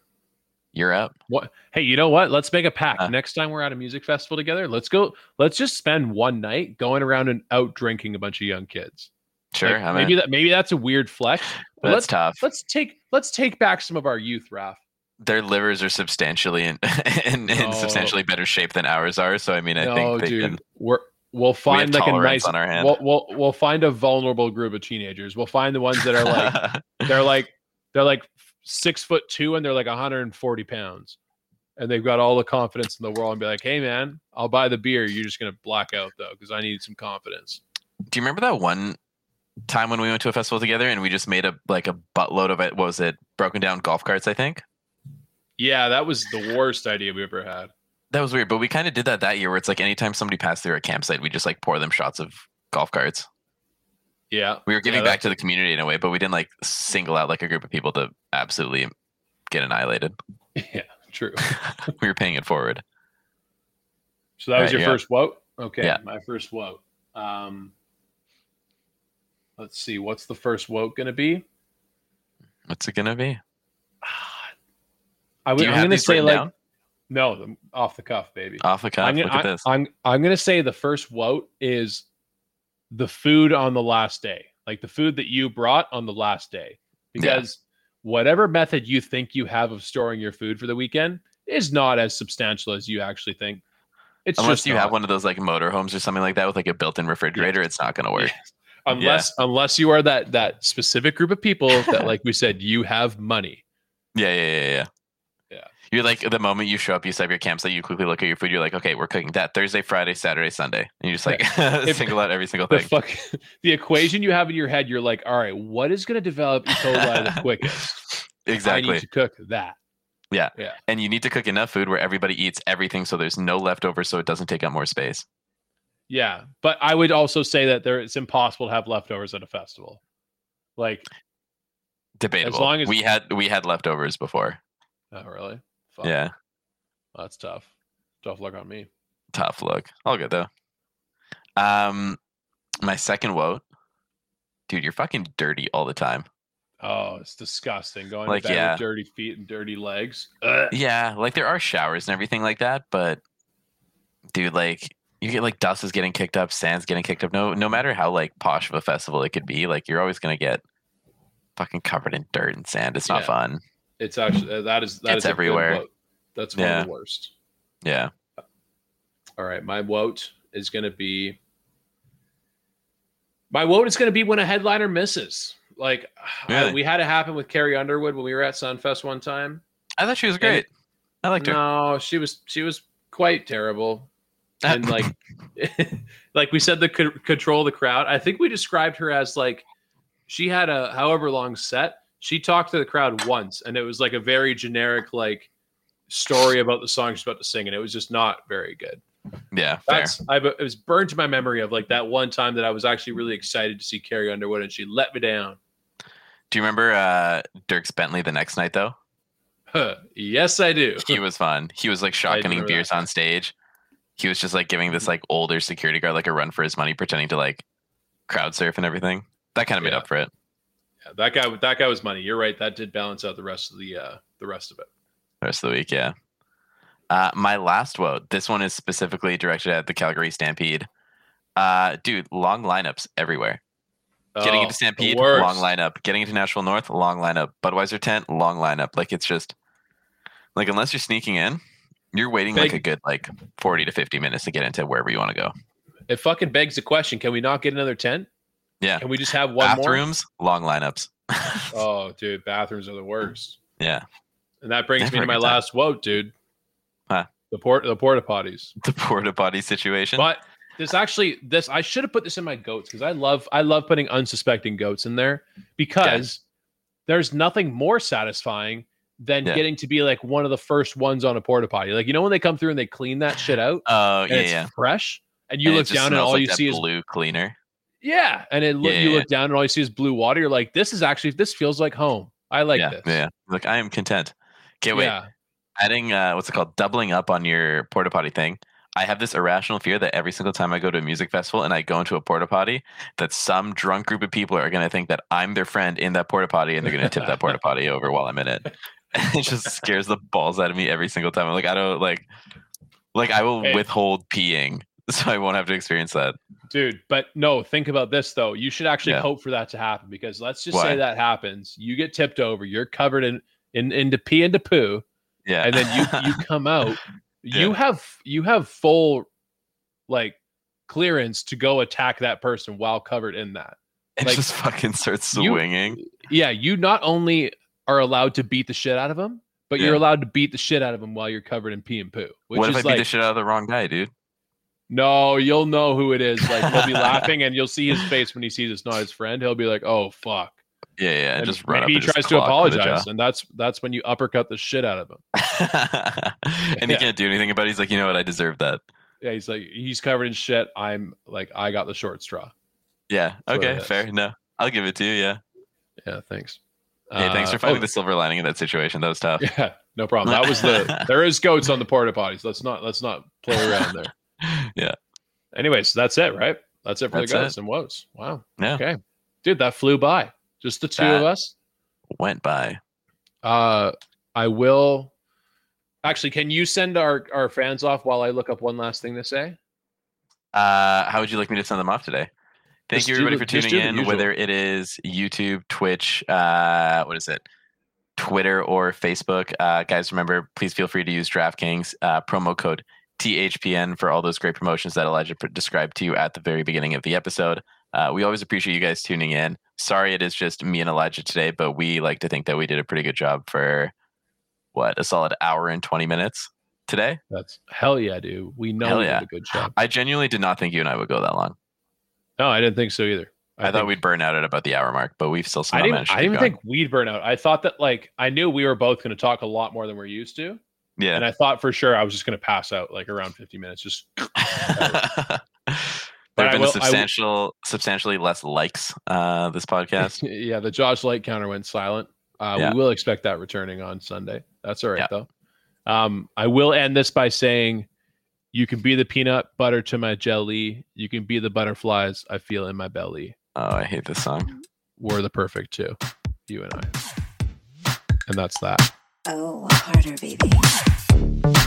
You're up. What? Hey, you know what? Let's make a pact. Uh. Next time we're at a music festival together, let's go. Let's just spend one night going around and out drinking a bunch of young kids. Sure. Like, maybe in. that maybe that's a weird flex. But That's let's tough. let's take let's take back some of our youth, Raph. Their livers are substantially in, in, in substantially better shape than ours are. So I mean, I no, think they dude, can. we're we'll find like a nice. on our hand. We'll, we'll we'll find a vulnerable group of teenagers. We'll find the ones that are like they're like they're like six foot two and they're like 140 pounds and they've got all the confidence in the world and be like hey man i'll buy the beer you're just gonna black out though because i need some confidence Do you remember that one time when we went to a festival together and we just made a like a buttload of it? What was it? Broken down golf carts, I think. yeah that was the worst idea we ever had That was weird, but we kind of did that that year, where it's like anytime somebody passed through a campsite, we just like pour them shots of golf carts. Yeah We were giving Yeah, back to the community in a way, but we didn't like single out like a group of people to absolutely get annihilated. yeah true we were paying it forward. so that was Right, your yeah. first quote okay Yeah. my first quote um let's see what's the first quote gonna be What's it gonna be? I, Do you am gonna say like down? no off the cuff baby Off the cuff. I'm gonna, Look at I- this. I'm I'm gonna say the first wote is the food on the last day, like the food that you brought on the last day, because whatever method you think you have of storing your food for the weekend is not as substantial as you actually think. It's Unless just you have one of those like motorhomes or something like that with like a built-in refrigerator, it's not gonna work. Yes. unless unless you are that that specific group of people that, like we said, you have money. Yeah, yeah, yeah, yeah. Yeah. You're like the moment you show up, you set up your campsite, you quickly look at your food. You're like, okay, we're cooking that Thursday, Friday, Saturday, Sunday, and you just like single out every single The thing. fuck, the equation you have in your head, you're like, all right, what is going to develop E. coli the quickest? Exactly. I need to cook that. Yeah. yeah. And you need to cook enough food where everybody eats everything, so there's no leftover, so it doesn't take up more space. Yeah, but I would also say that there it's impossible to have leftovers at a festival. Like, Debatable. As long as- we had we had leftovers before. oh really? Fuck. Yeah, that's tough. Tough luck on me. tough look. All good though. Um, my second vote, dude, you're fucking dirty all the time. Oh, it's disgusting. Going Like, to bed yeah. with dirty feet and dirty legs. Ugh. Yeah, like there are showers and everything like that, but dude, like you get like dust is getting kicked up, sand's getting kicked up. No, no matter how like posh of a festival it could be, like you're always gonna get fucking covered in dirt and sand. It's not Yeah. fun. It's actually that is that It's is everywhere. That's one Yeah. of the worst. Yeah. All right, my vote is going to be my vote is going to be when a headliner misses. Like I- we had it happen with Carrie Underwood when we were at Sunfest one time. I thought she was And great. I liked her. No, she was she was quite terrible. and like like we said the co- control the crowd i think we described her as like she had a however long set she talked to the crowd once and it was like a very generic like story about the song she's about to sing and it was just not very good yeah, that's I, it was burned to my memory of like that one time that i was actually really excited to see carrie underwood and she let me down Do you remember uh Dierks Bentley the next night though? Huh. yes i do He was fun. He was like shotgunning beers that. on stage. He was just like giving this like older security guard like a run for his money, pretending to like crowd surf and everything. That kind of made Yeah. up for it. Yeah, that guy that guy was money you're right that did balance out the rest of the uh the rest of it the rest of the week. Yeah. Uh, my last vote. This one is specifically directed at the Calgary Stampede. Uh, dude, long lineups everywhere. Getting Oh, into Stampede, worst. long lineup. Getting into Nashville North, long lineup. Budweiser tent, long lineup. Like it's just like unless you're sneaking in, you're waiting like a good like forty to fifty minutes to get into wherever you want to go. It fucking begs the question: Can we not get another tent? Yeah. Can we just have one Bathrooms, long lineups. Oh, dude, bathrooms are the worst. yeah, And that brings Never me to my last quote, dude. Huh. The port, the porta potties. the porta potty situation. But this actually, this I should have put this in my goats because I love, I love putting unsuspecting goats in there because there's nothing more satisfying than Yeah. getting to be like one of the first ones on a porta potty. Like you know when they come through and they clean that shit out Oh and yeah, it's yeah. fresh, and you And look down and all like you see is blue cleaner. Yeah, and it look, Yeah, you look down and all you see is blue water. You're like, this is actually this feels like home. I like yeah, this. yeah. Like I am content. Can't wait. Yeah. Adding uh, what's it called? Doubling up on your porta potty thing. I have this irrational fear that every single time I go to a music festival and I go into a porta potty, that some drunk group of people are going to think that I'm their friend in that porta potty and they're going to tip that porta potty over while I'm in it. it just scares the balls out of me every single time. I'm like, I don't like, like I will Hey. withhold peeing so I won't have to experience that. Dude, but no, think about this though. You should actually Yeah. hope for that to happen because let's just Why? say that happens. You get tipped over, you're covered in in into pee and to poo, Yeah, and then you you come out. You have you have full like clearance to go attack that person while covered in that. it like, just fucking starts you- swinging. Yeah, you not only are allowed to beat the shit out of him, but you're allowed to beat the shit out of him while you're covered in pee and poo. Which what if is I beat like, the shit out of the wrong guy, dude? No, you'll know who it is. Like he'll be laughing, and you'll see his face when he sees it's not his friend. He'll be like, "Oh fuck!" Yeah, yeah. And And just run up maybe he tries to clock with the apologize, and that's that's when you uppercut the shit out of him. and he Yeah. can't do anything about it. He's like, you know what? I deserve that. Yeah, he's like, he's covered in shit. I'm like, I got the short straw. Yeah. That's Okay. Fair. No, I'll give it to you. Yeah. Yeah, thanks. Hey, thanks Uh, for finding oh, the silver lining in that situation. That was tough. Yeah, no problem. That was the. there is goats on the porta potties. Let's not let's not play around there. Yeah. Anyways, that's it, right? That's it for That's the goats and woes. Wow. Yeah. Okay, dude, that flew by. Just the two of us. Went by. Uh, I will. Actually, can you send our our fans off while I look up one last thing to say? Uh, how would you like me to send them off today? Thank Just you everybody the- for tuning in, whether it is YouTube, Twitch, uh, what is it? Twitter or Facebook. Uh, guys, remember, please feel free to use DraftKings uh, promo code THPN for all those great promotions that Elijah described to you at the very beginning of the episode. Uh, we always appreciate you guys tuning in. Sorry, it is just me and Elijah today, but we like to think that we did a pretty good job for what a solid hour and 20 minutes today. That's hell yeah, dude. We know Hell we yeah. did a good job. I genuinely did not think you and I would go that long. No, I didn't think so either. I, thought think- we'd burn out at about the hour mark, but we've still I didn't, managed to I didn't think we'd burn out. I thought that like I knew we were both going to talk a lot more than we're used to, yeah. and I thought for sure I was just going to pass out like around 50 minutes. Just there have been will- I a will- substantial, substantially less likes uh, this podcast. yeah, the Josh Light counter went silent. Uh, Yeah. We will expect that returning on Sunday. That's all right Yeah. though. Um, I will end this by saying, you can be the peanut butter to my jelly. You can be the butterflies I feel in my belly. oh, I hate this song. We're the perfect two, you and I. And that's that. Oh, harder, baby.